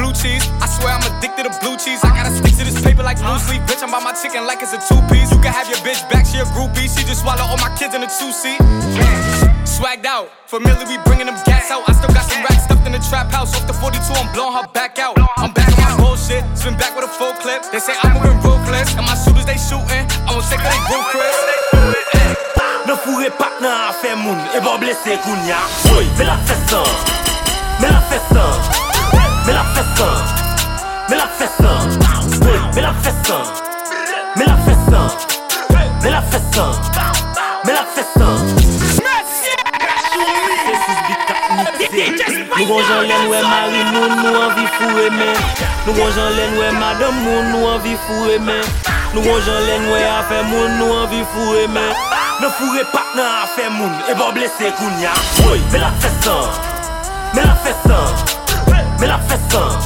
Blue cheese, I swear I'm addicted to blue cheese. I gotta stick to this paper like blue sleep. Bitch, I'm by my chicken like it's a two piece. You can have your bitch back, she a groupie. She just swallow all my kids in a two seat. Swagged out, familiar, we bringing them gas out. I still got some racks stuffed in the trap house. Off the 42, I'm blowing her back out. I'm back on bullshit, spin back with a full clip. They say I'm moving ruthless, and my shooters they shooting. I won't take they roof Chris. Ne fourrez pas nan affaire moun E bon blessé kounya Woy, me la fè san Me la Mets la fesse, mets la fesse, mets la fesse, mets la fesse, mets la fesse, mets la fesse. Nou gon jan lè nou e mari moun nou anvi fure men Nou gon jan lè nou e madam moun nou anvi fure men Nou gon jan lè nou e afe moun nou anvi fure men Nan fure pak nan afe moun e bon blese koun ya Mè la fesan, mè la fesan mets la fesse hein.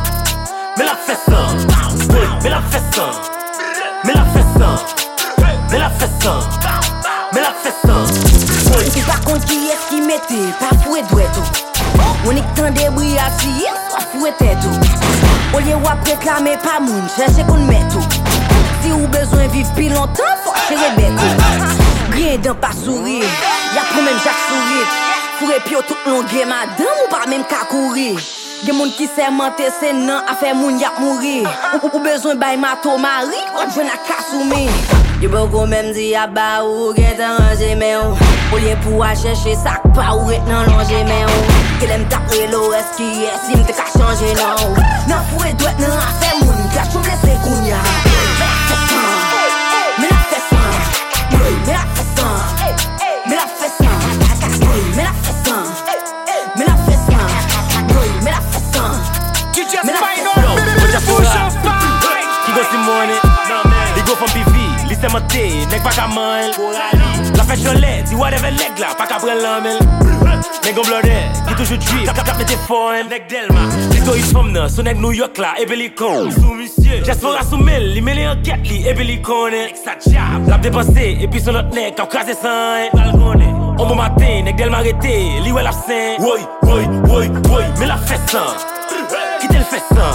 mets la fesse un, mets la fesse hein. mets la fesse hein. mets la fesse mets la fesse un. Ouais. Par contre, qui est-ce qui mettait Pas fouet d'oueto. Oh? On est que tant débris à tirer, soit fouetté tout. Oh. Au lieu de réclamer pas moun, cherchez qu'on mette tout. Si vous besoin de vivre plus longtemps, faut chérer bête tout. Rien d'un pas sourire, y'a pour même Jacques sourire. Fouré pio tout le longue, madame ou pas même qu'à courir. Gen moun ki semente se nan afe moun yap mouri. Ou, ou bezwen bay mato mari, wap jwen a akasoumi Yo boko menm di ya ba ou gen tan anje men ou. Ou liye pou a chèche sak pa ou ret nan lonje men ou. Ke dem tap relo eski esi mte ka chanje nan ou. Nan fure dwet nan afe moun, ka choum lese koun ya. Mè la fè san, mè la fè san, mè la fè san. kon bivi, li semente, nek pa kaman el La fè chole, di wadeve leg la, pa kapren lamel Nek gon blode, ki toujou trip, tap tap mette fon Nek delma, li to yi fom nan, sou nek New York la, ebe li kon Sou misye, jaspora sou mel, li mele anket li, ebe li konen Nek sa jab, lap depanse, epi sou lot nek, kap krasi san. Balkonen On bon matin, nèg del m'arrêté, li wè l'absent Woy, woy, woy, woy, mais la fait ça Qui t'el fait ça?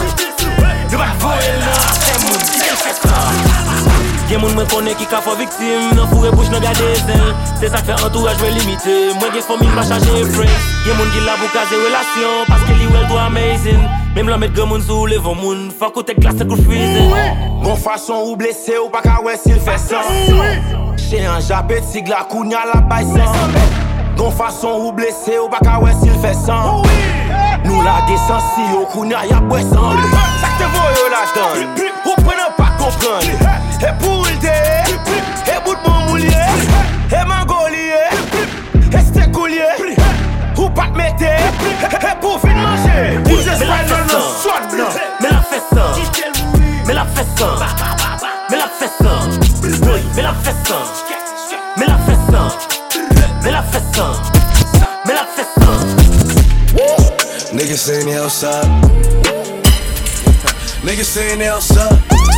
De pas voyer là, c'est mon qui t'el fait ça Gen moun mwen konen ki ka fò viktim Nan fure bouch nan gade zel Se sak fè entouraj mwen limite. Mwen gen fòmil mwa chaje pre Gen moun gil la bou kaze relasyon. Paske li wel do amazing. Mem la met gen moun sou levon moun. Fòk ou te glase kou fwize Gon fason ou blese ou pa ka wè sil fè san. Che an japet sig la kounya la bay san. Gon fason ou blese ou pa ka wè sil fè san. Nou la desan si yo kounya ya bwè san. Sak Sakte voyo la dan. Ou prenen pa kompran E pou kalite E bout moun moulye E mangolye E stekoulye Ou pat mette E pou fin manje Dj Spine nan nan son nan Me la fè sa Me la fè sa Me la fè sa Me la fè sa Me la fè sa Me la fè sa Me la fè sa Niggas saying they outside. Niggas saying they outside.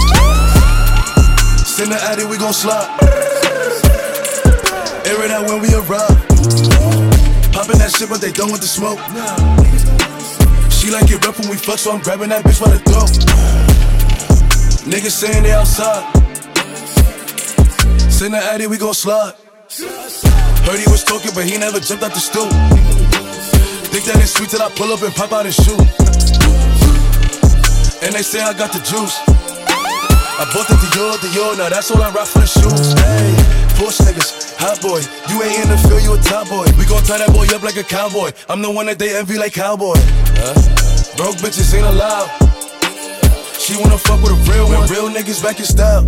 Send the addy, we gon' slide. Air it out when we arrive. Poppin' that shit, but they don't want the smoke. She like it rough when we fuck, so I'm grabbing that bitch by the throat. Niggas saying they outside. Send the addy, we gon' slide. Heard he was talking, but he never jumped out the stool. Think that it's sweet till I pull up and pop out and shoot. And they say I got the juice. I bought the Dior, Dior, now that's all I rock for the shoes. Hey, Porsche niggas, hot boy. You ain't in the field, you a top boy. We gon' tie that boy up like a cowboy. I'm the one that they envy like cowboy. Huh? Broke bitches ain't allowed. She wanna fuck with a real one. Real niggas back in style.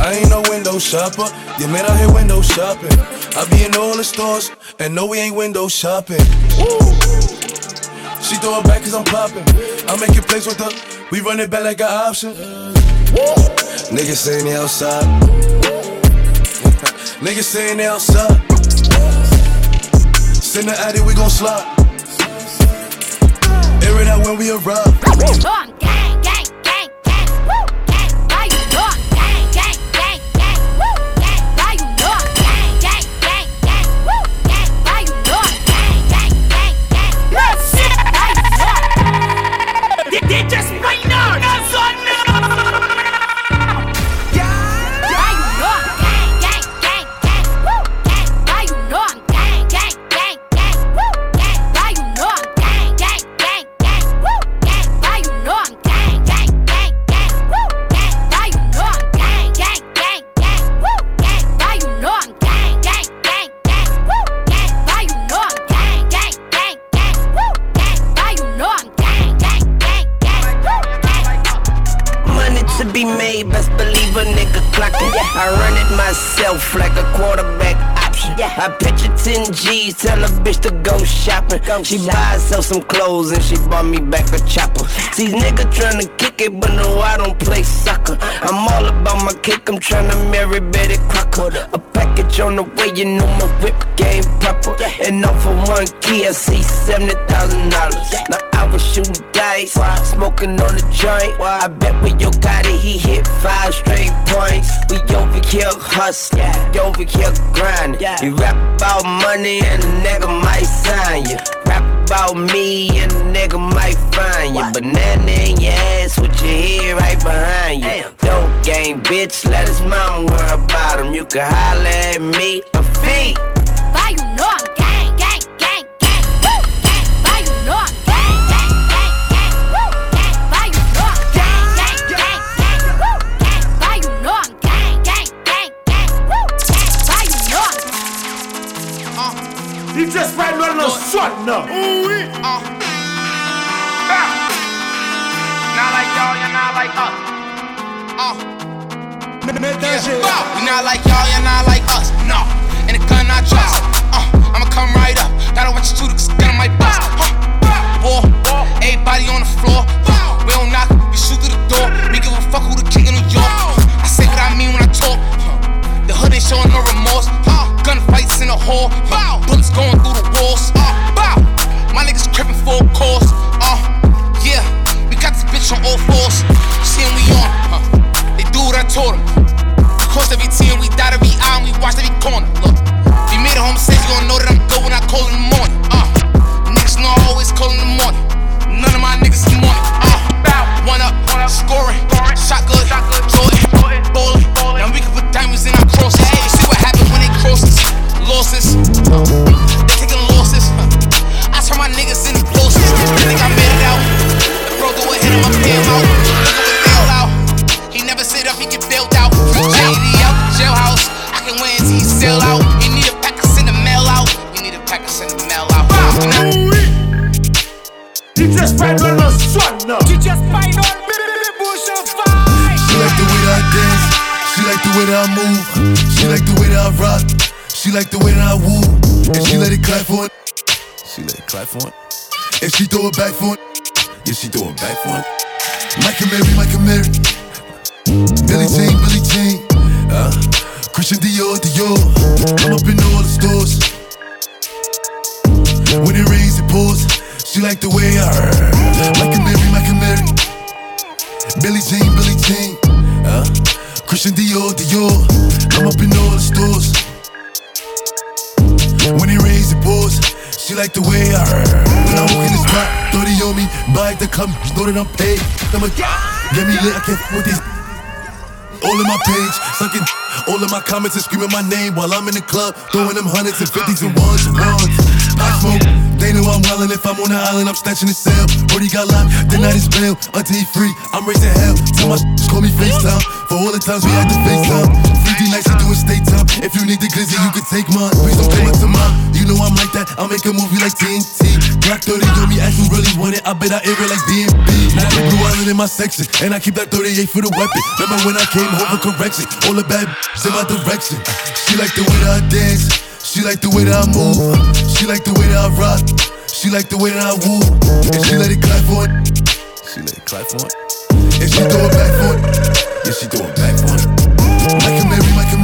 I ain't no window shopper. You man out here window shopping. I be in all the stores, and no, we ain't window shopping. She throw it back cause I'm popping. I make it plays with her. We run it back like an option. Niggas saying they outside. Niggas saying they outside. Send the addy, we gon' slide. Air it out when we arrive. 10 G's, tell a bitch to go shopping. She buy herself some clothes and she bought me back a chopper. See, nigga tryna kick it, but no, I don't play soccer. I'm all about my kick, I'm tryna marry Betty Crocker. A package on the way, you know my whip game proper. And off for one key, I see $70,000. Now I was shooting dice, smoking on the joint. Why I bet with your got it, he hit five straight points. We over here hustling, over here grinding. You rap about money and a nigga might sign you. Rap about me and a nigga might find you. Banana in your ass with your head right behind you. Don't game, bitch, let his mama worry about him. You can holler at me a fee. Why you know I'm not like y'all, you're not like us. No. And the gun I trust. Uh. I'ma come right up. Gotta watch you too, cause gun might bust. Huh. Everybody on the floor. We don't knock, we shoot through the door. We give a fuck who the king of New York. I say what I mean when I talk. The hood ain't showing no remorse. Gunfights in the hall. Bullets going through the walls. Uh. My niggas crippin' full course. She like the way that I woo. And she let it clap for it. She let it clap for it. And she throw it back for it. Yeah, she throw it back for it. Michael Mary, Michael Mary. Billie Jean, Billie Jean. Uh, Christian Dior, Dior. I'm up in all the stores. When it rains, it pours. She like the way I Michael Mary, Michael Mary. Billie Jean, Billie Jean. Uh, Christian Dior, Dior. I'm up in all the stores. When it rains, it pours. She like the way I When I walk in the spot, 30 on me, buy the club, know that I'm paid. I'm a get me lit, I can't with these. All in my page, sucking all of my comments and screaming my name while I'm in the club, throwing them hundreds and fifties and ones and ones. I smoke, they know I'm wildin'. If I'm on the island, I'm snatching the cell. Brody got locked, the night is bail. Until he free, I'm raising hell. Tell my call me FaceTime for all the times we had to FaceTime. 3D nights to doing state time. If you need the glizzy, you can take mine. Please don't come up to mine. You know I'm like that. I'll make a movie like TNT. Black 30 on me, ask who really want it. I bet I air it like DMB. Now the blue island in my section, and I keep that 38 for the weapon. Remember when I came home for correction? All the bad in my direction. She like the way that I dance. She like the way that I move. She like the way that I rock. She like the way that I woo. And she let it clap for it. She let it clap for it. And she throw it back for it. Yeah, she throw it back for it.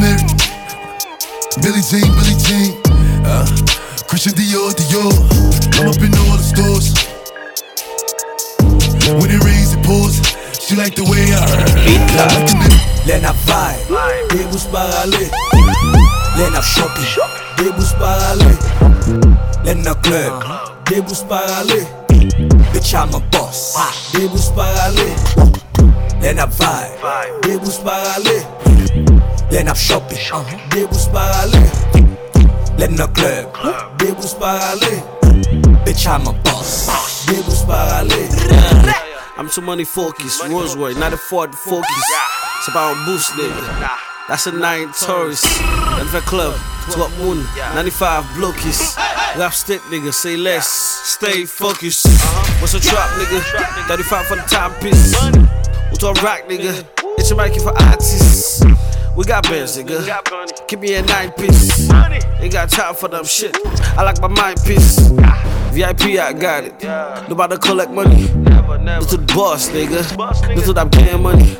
Mary, Billie Jean, Billie Jean. Uh, Christian Dior, Dior. I'm up in all the stores. When it rains, it pours. She like the way I Lena vibe, debus para aller. Lena shopping, debus para aller. Lena club, debus para aller. Bitch, I'm a boss, debus para aller. Lena vibe, debus para aller. Lena shopping, debus para aller. Lena club, debus para aller. Bitch, I'm a boss, debus para aller. I'm too money focused, Rolls Royce, not a Ford Focus. It's about a boost, nigga. That's a nine Taurus, 95 Club, 12 Moon, 95 Blokis. Rap stick, nigga, say less, stay focused. Uh-huh. What's a trap, nigga? 35 for the timepiece. What's a rock, nigga? It's a mic for artists. We got bands, nigga. Give me a nine piece. Ain't got time for them shit. I like my mind piece. VIP, I got it. Nobody collect money. This to the boss, nigga. This to I'm getting money.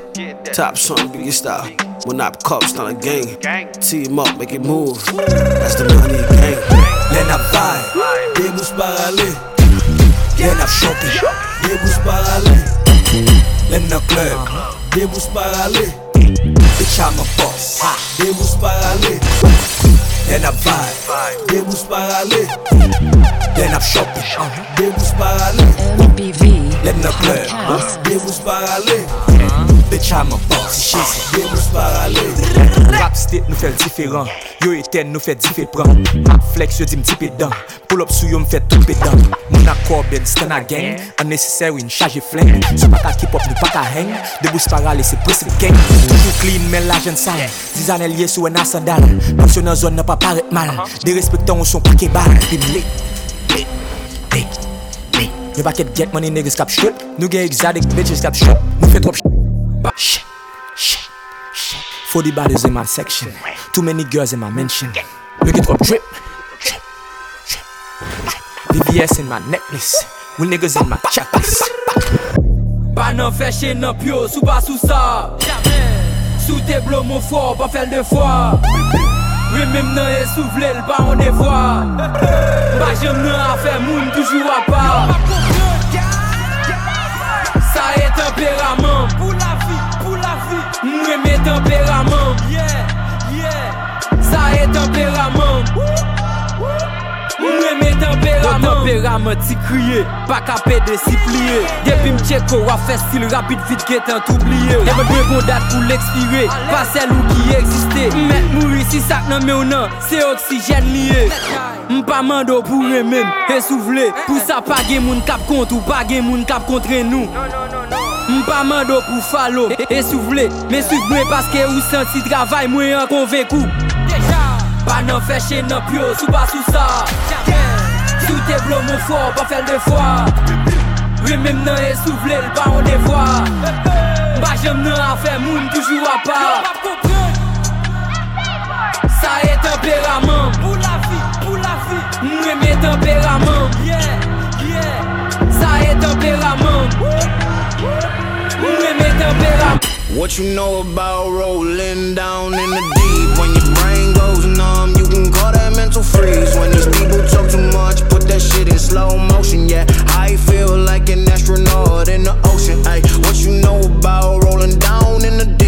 Top song, biggie style. When up cops, not a gang. Team up, make it move. That's the money gang. Len ap vibe, debous parale Len ap chope, debous parale Len nan klub, debous parale bitch, I'm a boss Debous parale, den ap vibe Debous parale, den ap shopping Debous parale, den ap pleur Debous parale bitch I'm a boss. Ti chese, parale Rap state nou fel diferan Yo eten nou fet difepran Rap flex yo di m tipe dan Pull up sou yo mfet tout pedan Moun akor ben stan a gang. Unnecessary n chaje fleng Sou pa ka keep up nou pa ka hang. Debous parale se prese gang. Toujou clean men la jen sal Dizan el ye sou en asandal Pansyon nan zon nan pa paret mal. De respektan ou son pake bal Bim lit, lit, lit Yo baket get money niggas kap shit. Nou gen exotic bitches kap shit. Nou fet trop shit. Ba shit, shit, 40 bodies in my section. Too many girls in my mansion. Look it up drip, drip, drip, drip VVS in my necklace. With niggas in my checklist Ba nan fè chè nan pyo Sou ba sou sa. Sou te blo mou fò Ba fèl de fò. Wè mèm nan e sou vlè L'ba an e fò Ba jèm nan a fè moun Toujou a pa. Sa e temperament Pou la vi, pou la vi Mwen me temperament Yeah, yeah. Sa e temperament Mwen mwen temperament Mwen temperament ti kriye Pa kape de si pliye Depi mche ko wafe stil rapid fit ketan t'oubliye. E mwen bon dat pou l'expire, Pa sel ou ki eksiste Mwen mouri si sak nan mè ou nan Se oksijen liye. Mpa mando pou remem E souvle. Pou sa pa gen moun kap kont Ou pa gen moun kap kontre nou. Mpa mando pou falo E souvle. Mwen souvle paske ou senti travay Mwen an konvekou. Deja. Ba nan fèche nan pyo, sou ba sou sa Sou te blon moun fò, ba fèl de fò Wè mèm nan e sou vlè l'ba an devò Ba jèm nan a fè moun, toujou a pa Sa e tempèraman Mwen mè tempèraman Sa e tempèraman Mwen mè tempèraman What you know about rolling down in the deep when your brain goes numb, you can call that mental freeze. When these people talk too much, put that shit in slow motion. Yeah, I feel like an astronaut in the ocean. Ay, what you know about rolling down in the deep?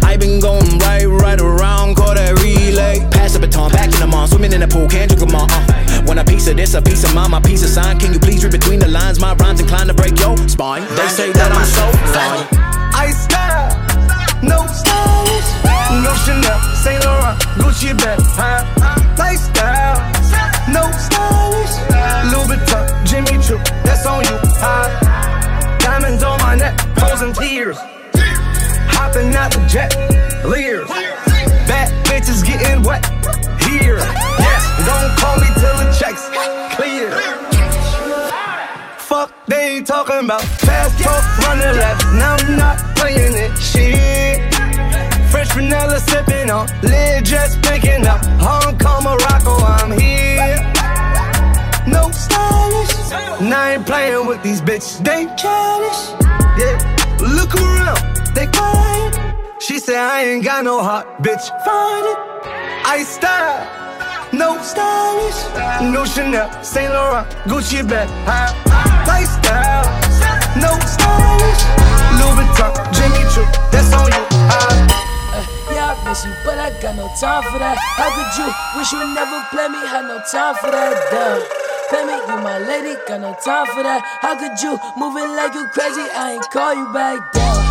I been going right, right around, call that relay. Pass the baton, back in the mall, swimming in the pool, can't drink them all. Uh. Want a piece of this, a piece of mine, my piece of sign. Can you please read between the lines? My rhymes inclined to break your spine. They say that I'm so fine. Ice style, no styles, no Chanel, Saint Laurent, Gucci bag, huh? Lifestyle, no styles, Louis Vuitton, Jimmy Choo, that's on you, huh? Diamonds on my neck, frozen tears, hopping out the jet, leers, bad bitches getting wet here. Yes, don't call me till the checks clear. Fuck, they talking about fast talk, running laps. Now I'm not playing it. Shit. Fresh vanilla sipping on, lid just picking up. Hong Kong, Morocco, I'm here. No stylish. And I ain't playing with these bitches. They childish. Yeah. Look around, they mine. She said, I ain't got no heart, bitch. Find it. I style. No stylish. No Chanel, St. Laurent, Gucci bag. Lifestyle. No stylish. Louis Vuitton, Jimmy Choo. That's on you. Uh, yeah, I miss you, but I got no time for that. How could you wish you never play me? Had no time for that, duh. Play me, you my lady, got no time for that. How could you move it like you crazy? I ain't call you back, down.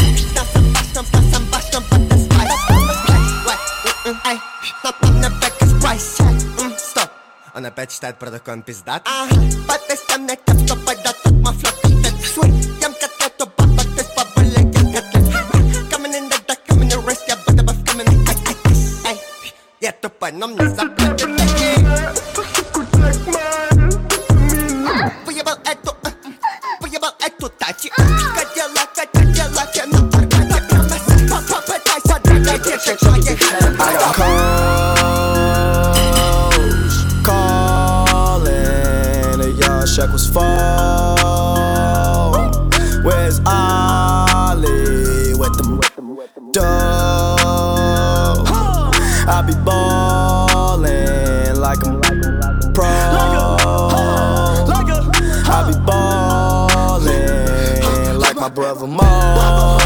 on a bed stead brother gun biz dad uh -huh. but this time they kept the fight that took my flop even sweet yum cut out the butt but this bubble like yum cut coming in the deck coming to risk yeah but the buff coming in E the butt num nizap my brother Mo.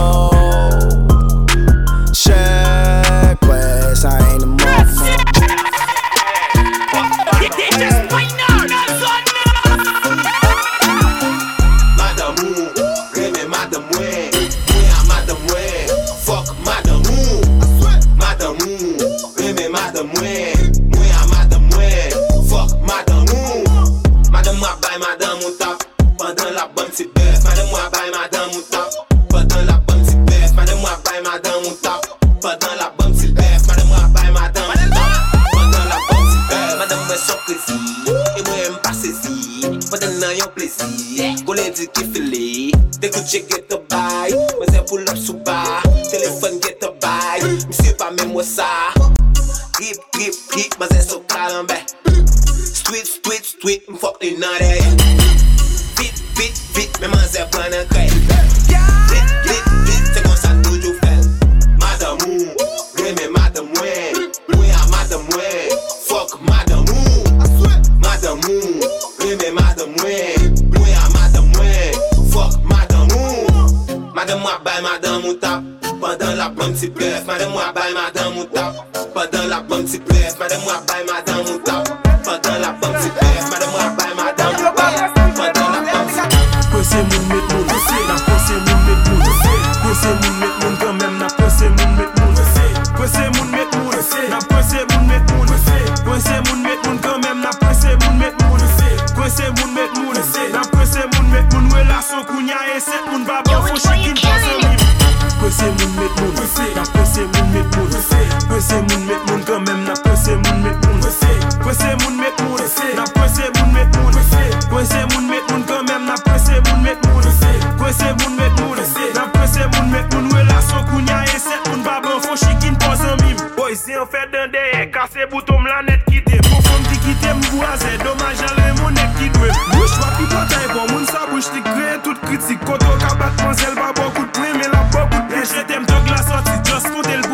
Escoutez le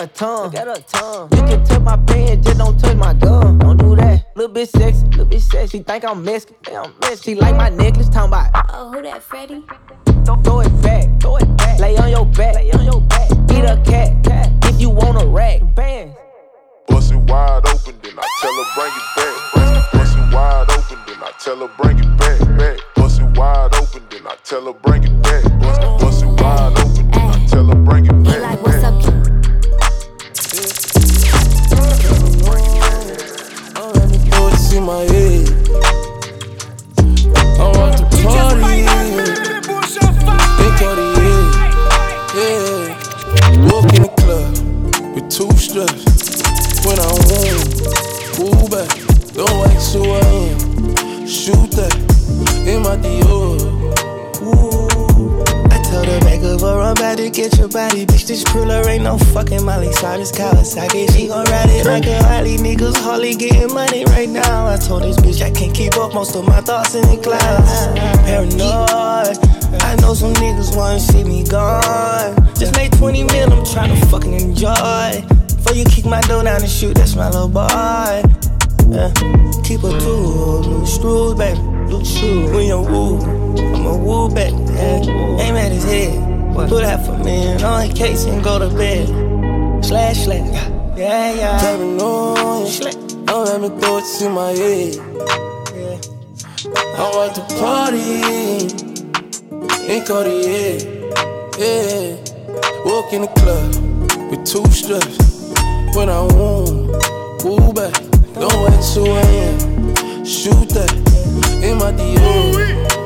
her tongue. Look at her tongue. You can touch my pen, just don't touch my gun. Don't do that. Little bit sexy, little bit sexy. She think I'm Mexican. Think I'm Mexican. She like my necklace, talking about. Oh, who that, Freddie? Throw it back, throw it back. Lay on your back, lay on your back. Eat a cat, cat. If you want a rack, bang. Bust it wide open, then I tell her bring it back. Bust, bust it wide open, then I tell her bring it back. Back. Bust it wide open, then I tell her bring it back. Bust, bust it wide open, then I tell her bring it back. Like, in my head. I want to party. Think of the yeah. Walk in the club with two straps. When I want, pull back. Don't act so well. Shoot that in my Dior. I'm about to get your body. Bitch, this cruller ain't no fucking Molly Cyrus Kawasaki. She gon' ride it like a Harley. Niggas hardly getting money right now. I told this bitch I can't keep up most of my thoughts in the clouds. Paranoid. I know some niggas wanna see me gone. Just made 20 mil, I'm tryna fucking enjoy. Before you kick my door down and shoot, that's my little boy. Yeah. Keep a tool, loose screws, baby. Loose shoes, when you woo, I'ma woo back. Yeah. Aim at his head. Put half a million on the case and go to bed. Slash, slash. Yeah, yeah. Paranoid. Don't let me thoughts in my head. I want to party in Cartier. Yeah. Walk in the club with two straps. When I want, pull back. Don't wait till I am. Shoot that in my Dior.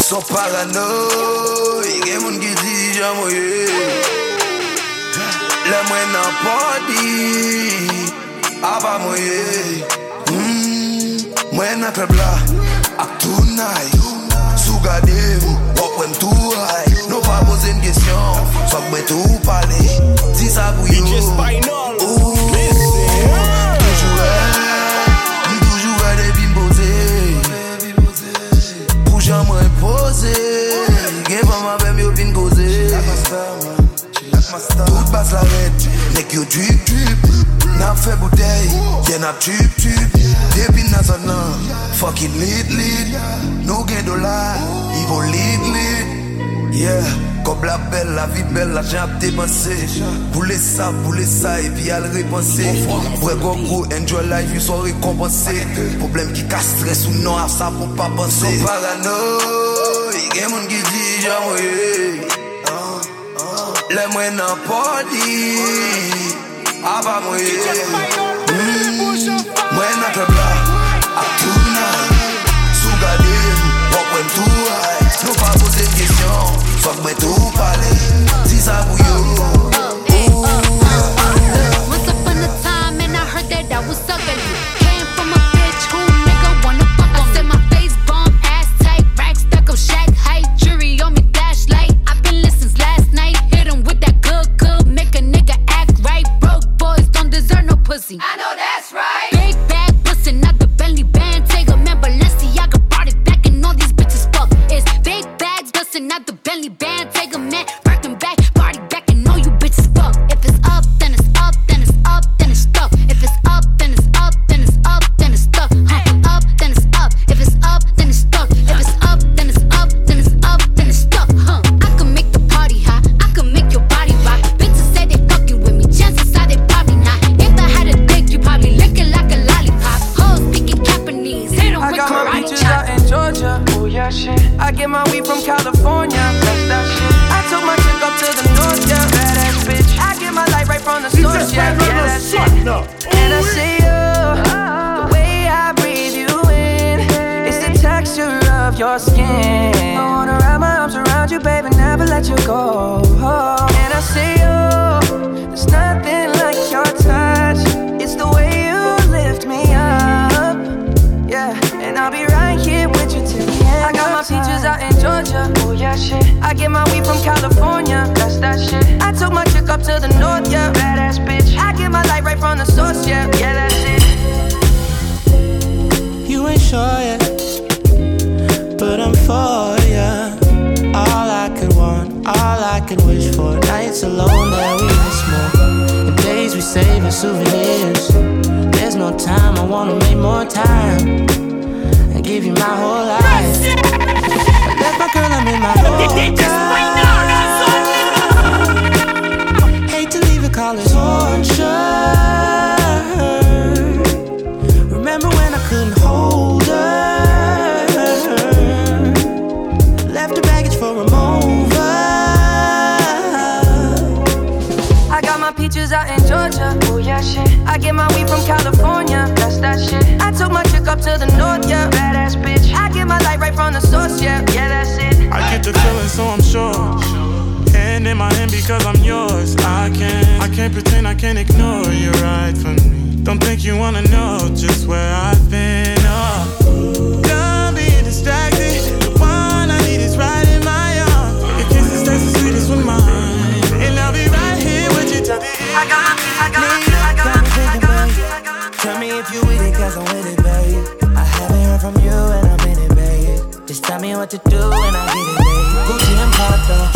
Son paranoy Gen moun ki di jan mouye Le mwen nan podi Aba mouye Mwen nan pebla Ak tou nay Sou gade mou Wap wèm tou hay Nou pa pose n kesyon Fok mwen tou pale Ti sa pou yo Ou Tout bas la red, nek yo drip drip. Nan fe bouteille, gen ap trip trip Depi nan zon nan, fokin lit lit Nou gen dola, ivo lit lit Yeah, kob la bel, la vi bel, la jen ap depanse Boule sa, boule sa, e pi al repanse Bre go go, enjoy life, yu so rekompanse Problem ki ka stres ou non, nan, a sa pou pa panse Sou parano, gen moun ki di jan woye Le mwen nan podi Aba mwenye hmm. Mwen nan pebla Atouna Sou gade Wap mwen tou hay Nou pa pose kesyon Fok mwen tou pale. Si sa pou yo I get my weed from California. That's that shit. I took my chick up to the north, yeah. Badass bitch. I get my light right from the source, yeah. Yeah, that's it. I get the feeling, so I'm sure. Hand in my hand because I'm yours. I can't, I can't pretend, I can't ignore you right from me. Don't think you wanna know just where I've been. Oh. Done being distracted. The one I need is right in my arms. Your kisses taste the sweetest with mine, and I'll be right here with you till the end. I got, I got, I got, I got. Tell me if you with it, cause I'm with it, babe. I haven't heard from you and I'm in it, babe. Just tell me what to do and I get it, babe. Gucci and Prada.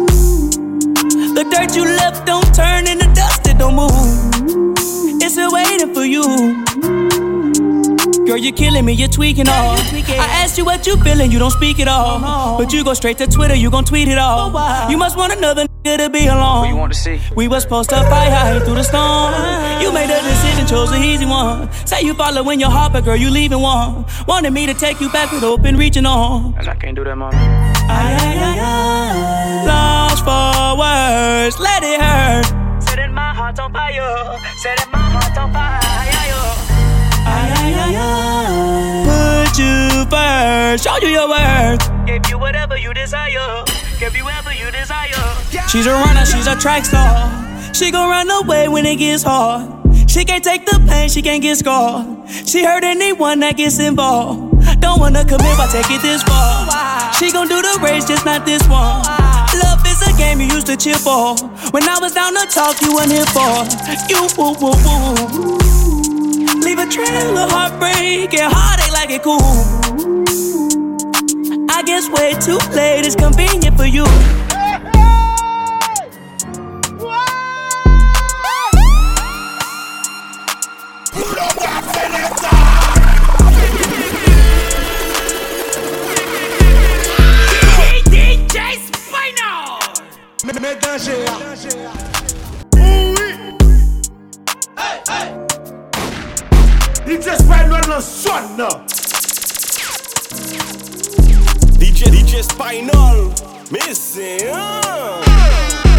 The dirt you left don't turn into dust, it don't move. It's still waiting for you. Girl, you're killing me, you're tweaking all. I asked you what you feeling, you don't speak at all. But you go straight to Twitter, you gon' tweet it all. You must want another nigga to be alone. you want to see? We was supposed to fight high through the storm. You made a decision, chose the easy one. Say you following your heart, but girl, you leaving one. Wanted me to take you back with open reaching on. And I can't do that, mom. I, ay, ay, ay. Lost for words, let it hurt. Setting my heart on fire, setting my heart on fire. Ay, ay, ay, ay. Put you first, show you your worth. Give you whatever you desire, give you whatever you desire. She's a runner, she's a track star. She gon' run away when it gets hard. She can't take the pain, she can't get scarred. She hurt anyone that gets involved. Don't wanna commit, why take it this far? She gon' do the race, just not this one. Game you used to cheer for. When I was down to talk, you weren't here for. You woo woo woo. Leave a trail of heartbreak and heartache like it cool. I guess way too late is convenient for you. mè denje a Ouwi DJ Spy lwen lan son nan. DJ, DJ Spy nol Mè se an